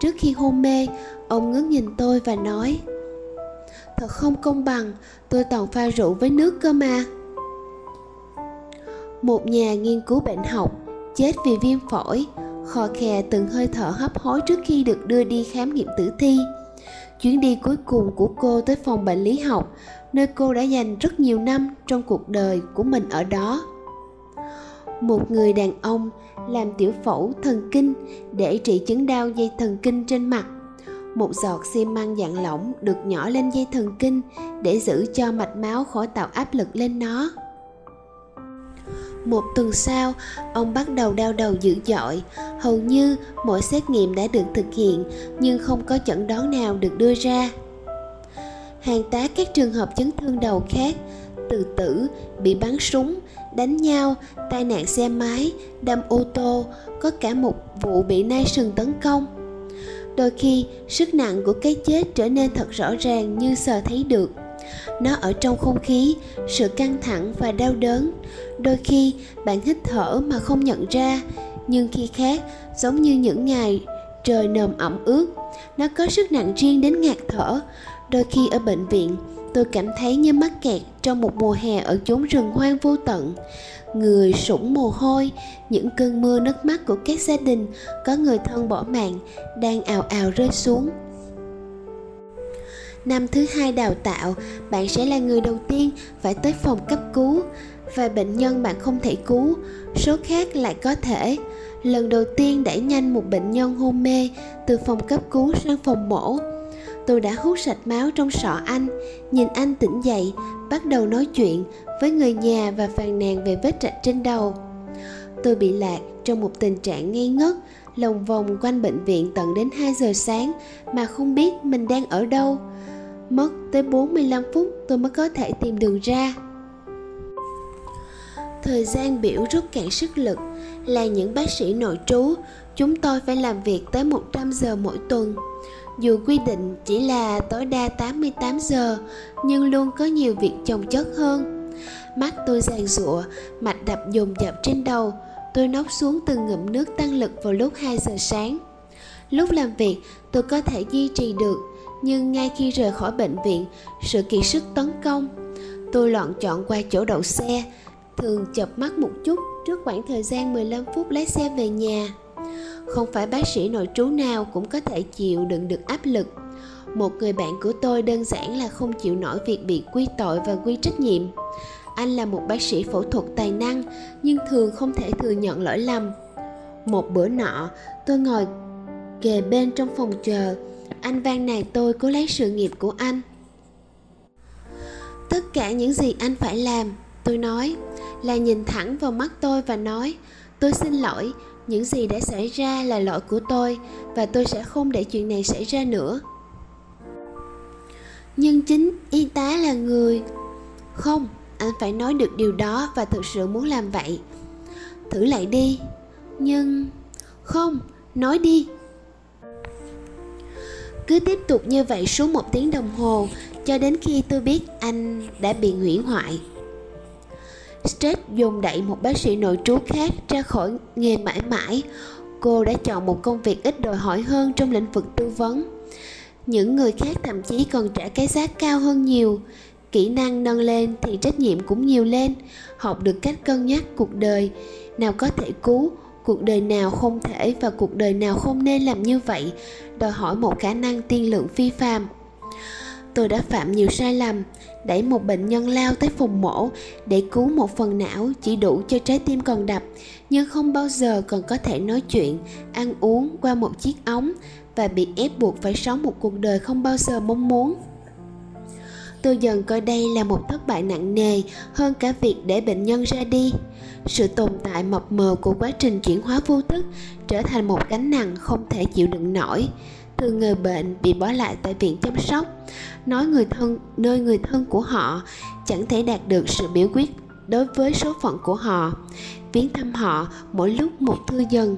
Trước khi hôn mê, ông ngước nhìn tôi và nói, thật không công bằng, tôi toàn pha rượu với nước cơ mà một nhà nghiên cứu bệnh học, chết vì viêm phổi, khò khè từng hơi thở hấp hối trước khi được đưa đi khám nghiệm tử thi. Chuyến đi cuối cùng của cô tới phòng bệnh lý học, nơi cô đã dành rất nhiều năm trong cuộc đời của mình ở đó. Một người đàn ông làm tiểu phẫu thần kinh để trị chứng đau dây thần kinh trên mặt. Một giọt xi măng dạng lỏng được nhỏ lên dây thần kinh để giữ cho mạch máu khỏi tạo áp lực lên nó một tuần sau, ông bắt đầu đau đầu dữ dội. Hầu như mọi xét nghiệm đã được thực hiện, nhưng không có chẩn đoán nào được đưa ra. Hàng tá các trường hợp chấn thương đầu khác, tự tử, bị bắn súng, đánh nhau, tai nạn xe máy, đâm ô tô, có cả một vụ bị nai sừng tấn công. Đôi khi, sức nặng của cái chết trở nên thật rõ ràng như sờ thấy được. Nó ở trong không khí, sự căng thẳng và đau đớn đôi khi, bạn hít thở mà không nhận ra. Nhưng khi khác, giống như những ngày trời nồm ẩm ướt, nó có sức nặng riêng đến ngạt thở. Đôi khi ở bệnh viện, tôi cảm thấy như mắc kẹt trong một mùa hè ở chốn rừng hoang vô tận. Người sũng mồ hôi, những cơn mưa nước mắt của các gia đình, có người thân bỏ mạng, đang ào ào rơi xuống. Năm thứ hai đào tạo, bạn sẽ là người đầu tiên phải tới phòng cấp cứu và bệnh nhân bạn không thể cứu. Số khác lại có thể. Lần đầu tiên đẩy nhanh một bệnh nhân hôn mê từ phòng cấp cứu sang phòng mổ. Tôi đã hút sạch máu trong sọ anh. Nhìn anh tỉnh dậy, bắt đầu nói chuyện với người nhà và phàn nàn về vết rạch trên đầu. Tôi bị lạc trong một tình trạng ngây ngất, lòng vòng quanh bệnh viện tận đến 2 giờ sáng mà không biết mình đang ở đâu. Mất tới 45 phút tôi mới có thể tìm đường ra. Thời gian biểu rút cạn sức lực là những bác sĩ nội trú, chúng tôi phải làm việc tới 100 giờ mỗi tuần. Dù quy định chỉ là tối đa 88 giờ, nhưng luôn có nhiều việc chồng chất hơn. Mắt tôi giàn giụa, mạch đập dồn dập trên đầu, tôi nốc xuống từng ngụm nước tăng lực vào lúc 2 giờ sáng. Lúc làm việc, tôi có thể duy trì được, nhưng ngay khi rời khỏi bệnh viện, sự kiệt sức tấn công. Tôi loạn chọn qua chỗ đậu xe, thường chập mắt một chút trước khoảng thời gian 15 phút lái xe về nhà. Không phải bác sĩ nội trú nào cũng có thể chịu đựng được áp lực. Một người bạn của tôi đơn giản là không chịu nổi việc bị quy tội và quy trách nhiệm. Anh là một bác sĩ phẫu thuật tài năng nhưng thường không thể thừa nhận lỗi lầm. Một bữa nọ, tôi ngồi kề bên trong phòng chờ, anh van nài tôi cố lấy sự nghiệp của anh. Tất cả những gì anh phải làm, tôi nói, là nhìn thẳng vào mắt tôi và nói, tôi xin lỗi, những gì đã xảy ra là lỗi của tôi và tôi sẽ không để chuyện này xảy ra nữa. Nhưng chính y tá là người. Không, anh phải nói được điều đó và thực sự muốn làm vậy. Thử lại đi. Nhưng không, nói đi. Cứ tiếp tục như vậy suốt một tiếng đồng hồ, cho đến khi tôi biết anh đã bị hủy hoại. Stress dùng đẩy một bác sĩ nội trú khác ra khỏi nghề mãi mãi. Cô đã chọn một công việc ít đòi hỏi hơn trong lĩnh vực tư vấn. Những người khác thậm chí còn trả cái giá cao hơn nhiều. Kỹ năng nâng lên thì trách nhiệm cũng nhiều lên. Học được cách cân nhắc cuộc đời, nào có thể cứu, cuộc đời nào không thể và cuộc đời nào không nên làm như vậy, đòi hỏi một khả năng tiên lượng phi phàm tôi đã phạm nhiều sai lầm đẩy một bệnh nhân lao tới phòng mổ để cứu một phần não chỉ đủ cho trái tim còn đập, nhưng không bao giờ còn có thể nói chuyện, ăn uống qua một chiếc ống và bị ép buộc phải sống một cuộc đời không bao giờ mong muốn. Tôi dần coi đây là một thất bại nặng nề hơn cả việc để bệnh nhân ra đi. Sự tồn tại mập mờ của quá trình chuyển hóa vô thức trở thành một gánh nặng không thể chịu đựng nổi. Từ người bệnh bị bỏ lại tại viện chăm sóc nói người thân, nơi người thân của họ, chẳng thể đạt được sự biểu quyết đối với số phận của họ. Viếng thăm họ mỗi lúc một thưa dần.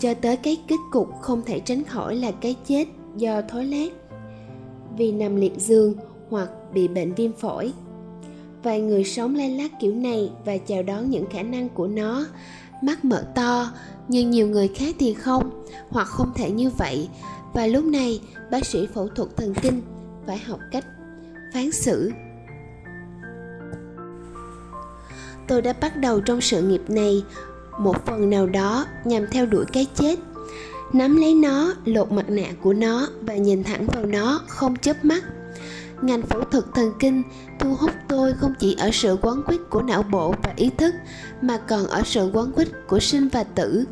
Cho tới cái kết cục không thể tránh khỏi là cái chết do thối lát vì nằm liệt giường hoặc bị bệnh viêm phổi. Vài người sống lay lát kiểu này và chào đón những khả năng của nó. Mắt mở to, nhưng nhiều người khác thì không, hoặc không thể như vậy và lúc này, bác sĩ phẫu thuật thần kinh phải học cách phán xử. Tôi đã bắt đầu trong sự nghiệp này một phần nào đó nhằm theo đuổi cái chết. Nắm lấy nó, lột mặt nạ của nó và nhìn thẳng vào nó không chớp mắt. Ngành phẫu thuật thần kinh thu hút tôi không chỉ ở sự quán quyết của não bộ và ý thức, mà còn ở sự quán quyết của sinh và tử.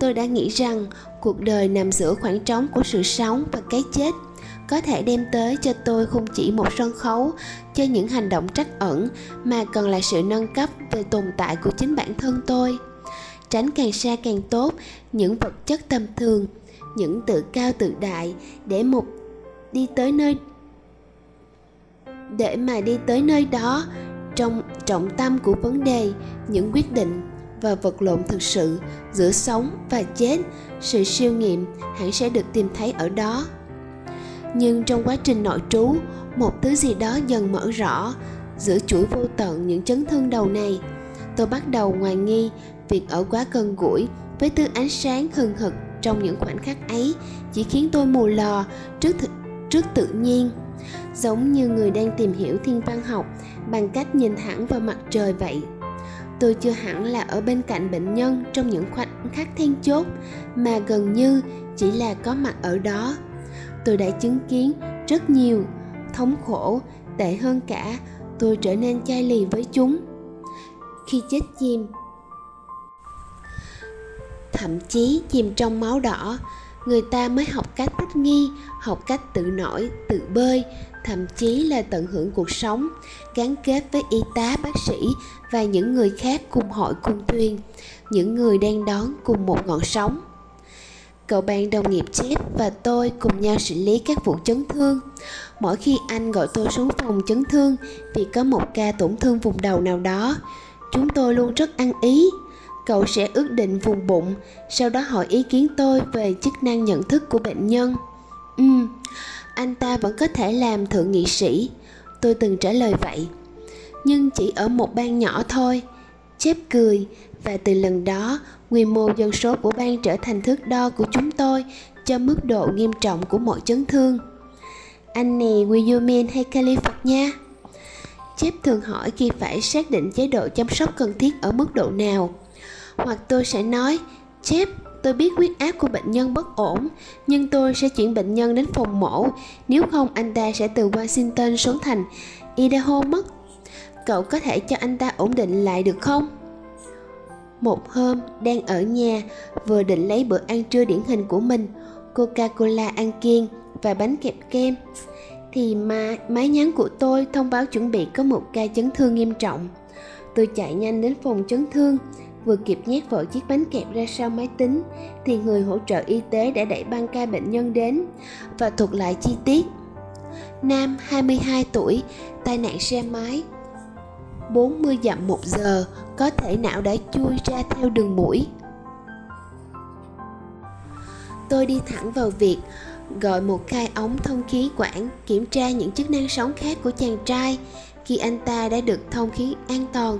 Tôi đã nghĩ rằng cuộc đời nằm giữa khoảng trống của sự sống và cái chết. Có thể đem tới cho tôi không chỉ một sân khấu, cho những hành động trắc ẩn, mà còn là sự nâng cấp về tồn tại của chính bản thân tôi. Tránh càng xa càng tốt những vật chất tầm thường, những tự cao tự đại để một đi tới nơi, để mà đi tới nơi đó trong trọng tâm của vấn đề, những quyết định và vật lộn thực sự giữa sống và chết. Sự siêu nghiệm hẳn sẽ được tìm thấy ở đó. Nhưng trong quá trình nội trú, một thứ gì đó dần mở rõ giữa chuỗi vô tận những chấn thương đầu này. Tôi bắt đầu hoài nghi việc ở quá gần gũi với thứ ánh sáng hừng hực trong những khoảnh khắc ấy chỉ khiến tôi mù lò trước th- trước tự nhiên. Giống như người đang tìm hiểu thiên văn học bằng cách nhìn thẳng vào mặt trời vậy tôi chưa hẳn là ở bên cạnh bệnh nhân trong những khoảnh khắc then chốt, mà gần như chỉ là có mặt ở đó. Tôi đã chứng kiến rất nhiều, thống khổ, tệ hơn cả tôi trở nên chai lì với chúng. Khi chết chìm, thậm chí chìm trong máu đỏ, người ta mới học cách thích nghi, học cách tự nổi, tự bơi thậm chí là tận hưởng cuộc sống, gắn kết với y tá, bác sĩ và những người khác cùng hội, cùng thuyền, những người đang đón cùng một ngọn sóng. Cậu bạn đồng nghiệp Jeff và tôi cùng nhau xử lý các vụ chấn thương. Mỗi khi anh gọi tôi xuống phòng chấn thương vì có một ca tổn thương vùng đầu nào đó, chúng tôi luôn rất ăn ý. Cậu sẽ ước định vùng bụng, sau đó hỏi ý kiến tôi về chức năng nhận thức của bệnh nhân. Ừ anh ta vẫn có thể làm thượng nghị sĩ. Tôi từng trả lời vậy. Nhưng chỉ ở một bang nhỏ thôi. Chép cười và từ lần đó quy mô dân số của bang trở thành thước đo của chúng tôi cho mức độ nghiêm trọng của mọi chấn thương. Anh này, Wyoming hay California? Chép thường hỏi khi phải xác định chế độ chăm sóc cần thiết ở mức độ nào. Hoặc tôi sẽ nói chép tôi biết huyết áp của bệnh nhân bất ổn, nhưng tôi sẽ chuyển bệnh nhân đến phòng mổ. Nếu không, anh ta sẽ từ washington xuống thành idaho mất. Cậu có thể cho anh ta ổn định lại được không? Một hôm, đang ở nhà, vừa định lấy bữa ăn trưa điển hình của mình coca cola ăn kiêng và bánh kẹp kem, thì mà máy nhắn của tôi thông báo chuẩn bị có một ca chấn thương nghiêm trọng. Tôi chạy nhanh đến phòng chấn thương vừa kịp nhét vội chiếc bánh kẹp ra sau máy tính thì người hỗ trợ y tế đã đẩy băng ca bệnh nhân đến và thuật lại chi tiết. Nam 22 tuổi, tai nạn xe máy, 40 dặm một giờ, có thể não đã chui ra theo đường mũi. Tôi đi thẳng vào việc gọi một khai ống thông khí quản kiểm tra những chức năng sống khác của chàng trai khi anh ta đã được thông khí an toàn.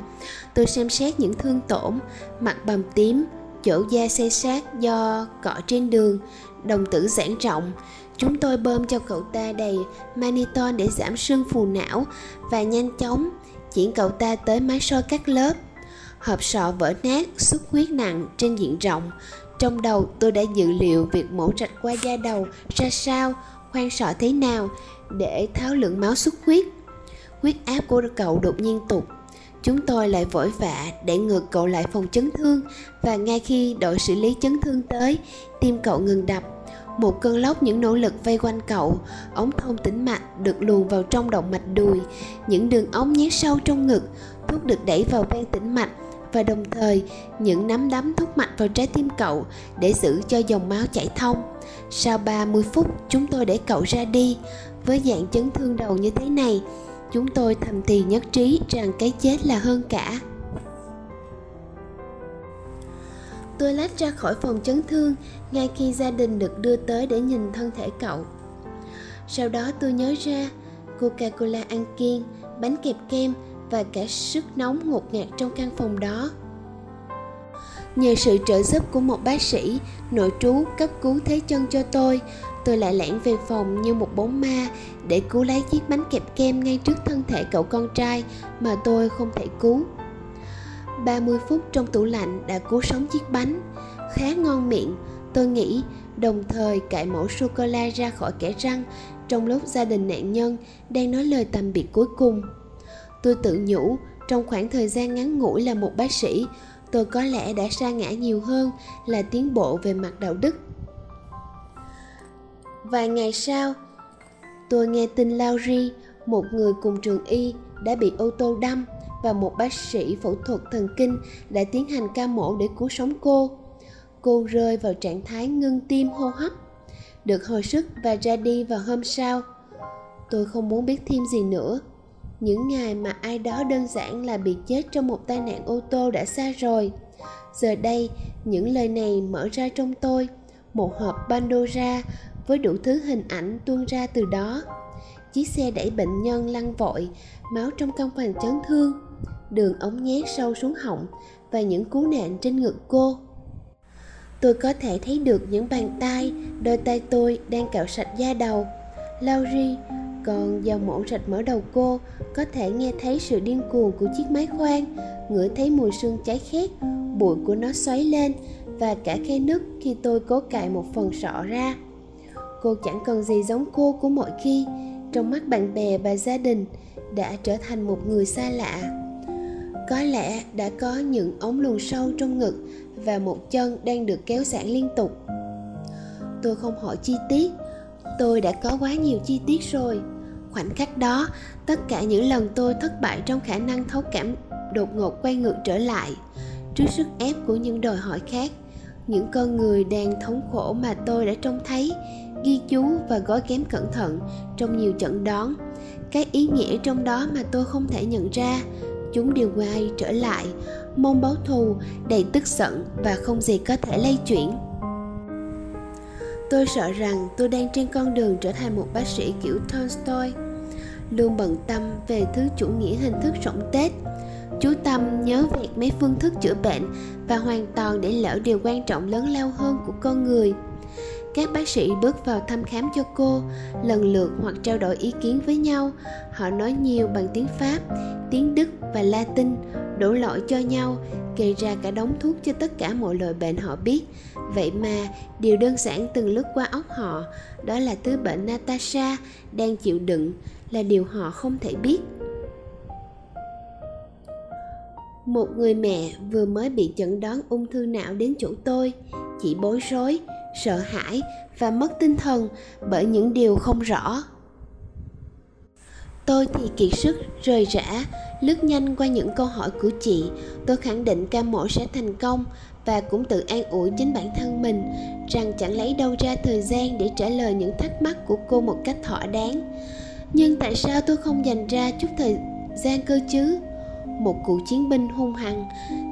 Tôi xem xét những thương tổn, mặt bầm tím, chỗ da xây sát do cọ trên đường, đồng tử giãn rộng. Chúng tôi bơm cho cậu ta đầy maniton để giảm sưng phù não và nhanh chóng chuyển cậu ta tới máy soi các lớp. Hộp sọ vỡ nát, xuất huyết nặng trên diện rộng. Trong đầu tôi đã dự liệu việc mổ rạch qua da đầu ra sao, khoan sọ thế nào để tháo lượng máu xuất huyết huyết áp của cậu đột nhiên tụt chúng tôi lại vội vã để ngược cậu lại phòng chấn thương và ngay khi đội xử lý chấn thương tới tim cậu ngừng đập một cơn lốc những nỗ lực vây quanh cậu ống thông tĩnh mạch được luồn vào trong động mạch đùi những đường ống nhét sâu trong ngực thuốc được đẩy vào ven tĩnh mạch và đồng thời những nắm đấm thúc mạch vào trái tim cậu để giữ cho dòng máu chảy thông. Sau 30 phút, chúng tôi để cậu ra đi. Với dạng chấn thương đầu như thế này, chúng tôi thầm thì nhất trí rằng cái chết là hơn cả. Tôi lách ra khỏi phòng chấn thương ngay khi gia đình được đưa tới để nhìn thân thể cậu. Sau đó tôi nhớ ra coca cola ăn kiêng, bánh kẹp kem và cả sức nóng ngột ngạt trong căn phòng đó. Nhờ sự trợ giúp của một bác sĩ, nội trú, cấp cứu thế chân cho tôi tôi lại lẻn về phòng như một bóng ma để cứu lấy chiếc bánh kẹp kem ngay trước thân thể cậu con trai mà tôi không thể cứu. 30 phút trong tủ lạnh đã cứu sống chiếc bánh, khá ngon miệng. Tôi nghĩ, đồng thời cạy mẫu sô cô la ra khỏi kẻ răng trong lúc gia đình nạn nhân đang nói lời tạm biệt cuối cùng. Tôi tự nhủ, trong khoảng thời gian ngắn ngủi là một bác sĩ, tôi có lẽ đã sa ngã nhiều hơn là tiến bộ về mặt đạo đức. Vài ngày sau tôi nghe tin Lauri, một người cùng trường y, đã bị ô tô đâm và một bác sĩ phẫu thuật thần kinh đã tiến hành ca mổ để cứu sống cô. Cô rơi vào trạng thái ngưng tim hô hấp, được hồi sức và ra đi vào hôm sau. Tôi không muốn biết thêm gì nữa. Những ngày mà ai đó đơn giản là bị chết trong một tai nạn ô tô đã xa rồi. Giờ đây, những lời này mở ra trong tôi, một hộp Pandora với đủ thứ hình ảnh tuôn ra từ đó. Chiếc xe đẩy bệnh nhân lăn vội, máu trong căn phòng chấn thương, đường ống nhét sâu xuống họng và những cú nện trên ngực cô. Tôi có thể thấy được những bàn tay, đôi tay tôi đang cạo sạch da đầu. Laurie còn dao mổ rạch mở đầu cô, có thể nghe thấy sự điên cuồng của chiếc máy khoan, ngửi thấy mùi xương cháy khét, bụi của nó xoáy lên và cả khe nứt khi tôi cố cạy một phần sọ ra cô chẳng còn gì giống cô của mọi khi. Trong mắt bạn bè và gia đình đã trở thành một người xa lạ. Có lẽ đã có những ống luồn sâu trong ngực và một chân đang được kéo giãn liên tục. Tôi không hỏi chi tiết. Tôi đã có quá nhiều chi tiết rồi. Khoảnh khắc đó, tất cả những lần tôi thất bại trong khả năng thấu cảm đột ngột quay ngược trở lại, trước sức ép của những đòi hỏi khác, những con người đang thống khổ mà tôi đã trông thấy ghi chú và gói kém cẩn thận trong nhiều trận đón. Các ý nghĩa trong đó mà tôi không thể nhận ra. Chúng đều quay trở lại, mong báo thù, đầy tức giận và không gì có thể lay chuyển. Tôi sợ rằng tôi đang trên con đường trở thành một bác sĩ kiểu tolstoy, luôn bận tâm về thứ chủ nghĩa hình thức rộng tết. Chú tâm nhớ việc mấy phương thức chữa bệnh và hoàn toàn để lỡ điều quan trọng lớn lao hơn của con người các bác sĩ bước vào thăm khám cho cô, lần lượt hoặc trao đổi ý kiến với nhau. Họ nói nhiều bằng tiếng pháp, tiếng đức và latin, đổ lỗi cho nhau kê ra cả đống thuốc cho tất cả mọi loại bệnh họ biết. Vậy mà, điều đơn giản từng lướt qua óc họ, đó là thứ bệnh natasha đang chịu đựng là điều họ không thể biết. Một người mẹ vừa mới bị chẩn đoán ung thư não đến chỗ tôi chị bối rối sợ hãi và mất tinh thần bởi những điều không rõ. Tôi thì kiệt sức, rời rã, lướt nhanh qua những câu hỏi của chị. Tôi khẳng định ca mổ sẽ thành công và cũng tự an ủi chính bản thân mình rằng chẳng lấy đâu ra thời gian để trả lời những thắc mắc của cô một cách thỏa đáng. Nhưng tại sao tôi không dành ra chút thời gian cơ chứ? Một cựu chiến binh hung hăng,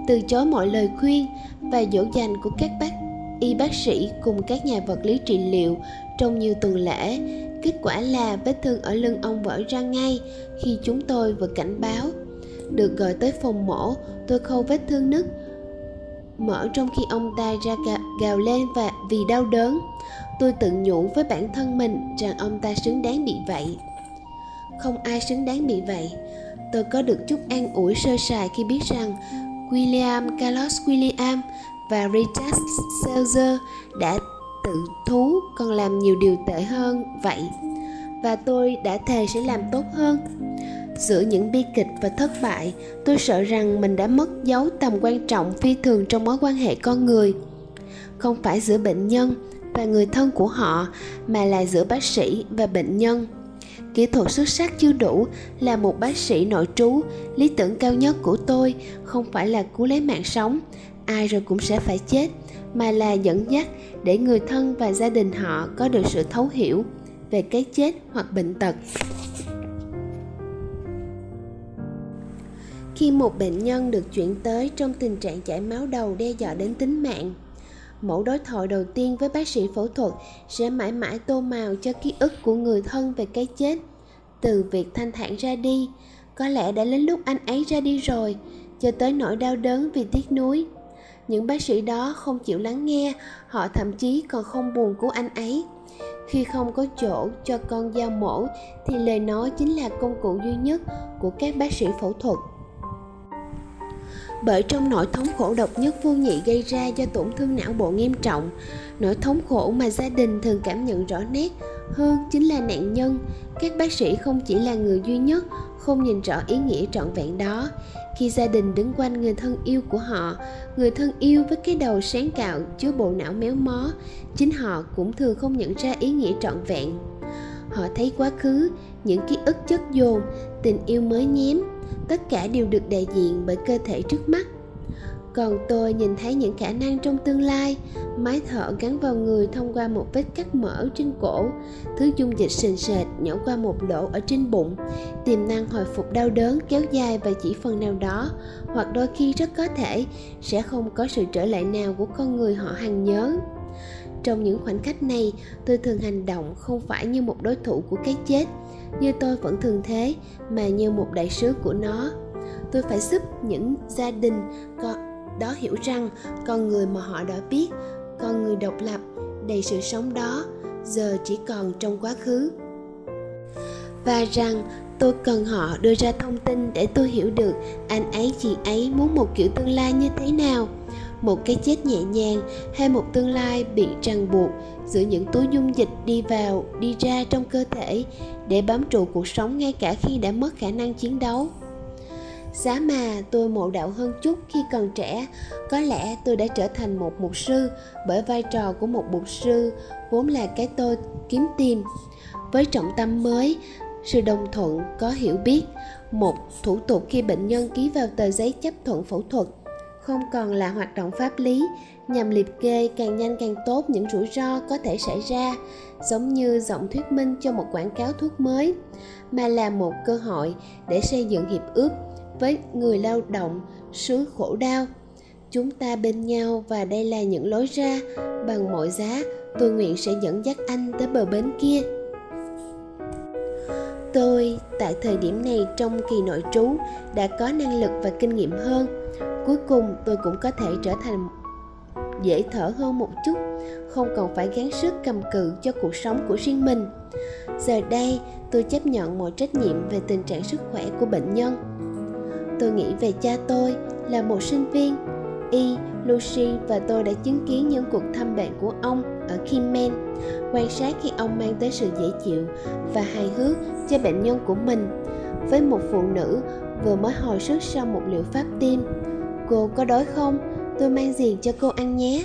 từ chối mọi lời khuyên và dỗ dành của các bác y bác sĩ cùng các nhà vật lý trị liệu. Trong nhiều tuần lễ, kết quả là vết thương ở lưng ông vỡ ra ngay khi chúng tôi vừa cảnh báo. Được gọi tới phòng mổ, tôi khâu vết thương nứt, mở trong khi ông ta ra gào lên và vì đau đớn. Tôi tự nhủ với bản thân mình rằng ông ta xứng đáng bị vậy. Không ai xứng đáng bị vậy. Tôi có được chút an ủi sơ sài khi biết rằng William, Carlos William và Richard Selzer đã tự thú còn làm nhiều điều tệ hơn vậy, và tôi đã thề sẽ làm tốt hơn. Giữa những bi kịch và thất bại, tôi sợ rằng mình đã mất dấu tầm quan trọng phi thường trong mối quan hệ con người. Không phải giữa bệnh nhân và người thân của họ, mà là giữa bác sĩ và bệnh nhân. Kỹ thuật xuất sắc chưa đủ là một bác sĩ nội trú, lý tưởng cao nhất của tôi không phải là cứu lấy mạng sống ai rồi cũng sẽ phải chết, mà là dẫn dắt để người thân và gia đình họ có được sự thấu hiểu về cái chết hoặc bệnh tật. Khi một bệnh nhân được chuyển tới trong tình trạng chảy máu đầu đe dọa đến tính mạng, mẫu đối thoại đầu tiên với bác sĩ phẫu thuật sẽ mãi mãi tô màu cho ký ức của người thân về cái chết. Từ việc thanh thản ra đi, có lẽ đã đến lúc anh ấy ra đi rồi, cho tới nỗi đau đớn vì tiếc nuối những bác sĩ đó không chịu lắng nghe, họ thậm chí còn không buồn cứu anh ấy. Khi không có chỗ cho con dao mổ, thì lời nói chính là công cụ duy nhất của các bác sĩ phẫu thuật. Bởi trong nỗi thống khổ độc nhất vô nhị gây ra do tổn thương não bộ nghiêm trọng, nỗi thống khổ mà gia đình thường cảm nhận rõ nét hơn chính là nạn nhân, các bác sĩ không chỉ là người duy nhất không nhìn rõ ý nghĩa trọn vẹn đó. Khi gia đình đứng quanh người thân yêu của họ người thân yêu với cái đầu sáng cạo chứa bộ não méo mó, chính họ cũng thường không nhận ra ý nghĩa trọn vẹn. Họ thấy quá khứ, những ký ức chất dồn, tình yêu mới nhém tất cả đều được đại diện bởi cơ thể trước mắt còn tôi nhìn thấy những khả năng trong tương lai. Máy thở gắn vào người thông qua một vết cắt mở trên cổ. Thứ dung dịch sền sệt nhỏ qua một lỗ ở trên bụng. Tiềm năng hồi phục đau đớn kéo dài và chỉ phần nào đó. Hoặc đôi khi rất có thể sẽ không có sự trở lại nào của con người họ hằng nhớ. Trong những khoảnh khắc này, tôi thường hành động không phải như một đối thủ của cái chết, như tôi vẫn thường thế, mà như một đại sứ của nó. Tôi phải giúp những gia đình có đó hiểu rằng con người mà họ đã biết, con người độc lập, đầy sự sống đó, giờ chỉ còn trong quá khứ. Và rằng tôi cần họ đưa ra thông tin để tôi hiểu được anh ấy, chị ấy muốn một kiểu tương lai như thế nào, một cái chết nhẹ nhàng hay một tương lai bị ràng buộc giữa những túi dung dịch đi vào, đi ra trong cơ thể để bám trụ cuộc sống ngay cả khi đã mất khả năng chiến đấu giá mà tôi mộ đạo hơn chút khi còn trẻ, có lẽ tôi đã trở thành một mục sư bởi vai trò của một mục sư vốn là cái tôi kiếm tìm. Với trọng tâm mới, sự đồng thuận có hiểu biết, một thủ tục khi bệnh nhân ký vào tờ giấy chấp thuận phẫu thuật, không còn là hoạt động pháp lý, nhằm liệt kê càng nhanh càng tốt những rủi ro có thể xảy ra, giống như giọng thuyết minh cho một quảng cáo thuốc mới, mà là một cơ hội để xây dựng hiệp ước với người lao động xứ khổ đau. Chúng ta bên nhau và đây là những lối ra, bằng mọi giá, tôi nguyện sẽ dẫn dắt anh tới bờ bến kia. Tôi, tại thời điểm này trong kỳ nội trú, đã có năng lực và kinh nghiệm hơn. Cuối cùng, tôi cũng có thể trở thành dễ thở hơn một chút, không còn phải gắng sức cầm cự cho cuộc sống của riêng mình. Giờ đây, tôi chấp nhận mọi trách nhiệm về tình trạng sức khỏe của bệnh nhân tôi nghĩ về cha tôi là một sinh viên y lucy và tôi đã chứng kiến những cuộc thăm bệnh của ông ở Kimmen, quan sát khi ông mang tới sự dễ chịu và hài hước cho bệnh nhân của mình. Với một phụ nữ vừa mới hồi sức sau một liệu pháp tim, cô có đói không? Tôi mang gì cho cô ăn nhé.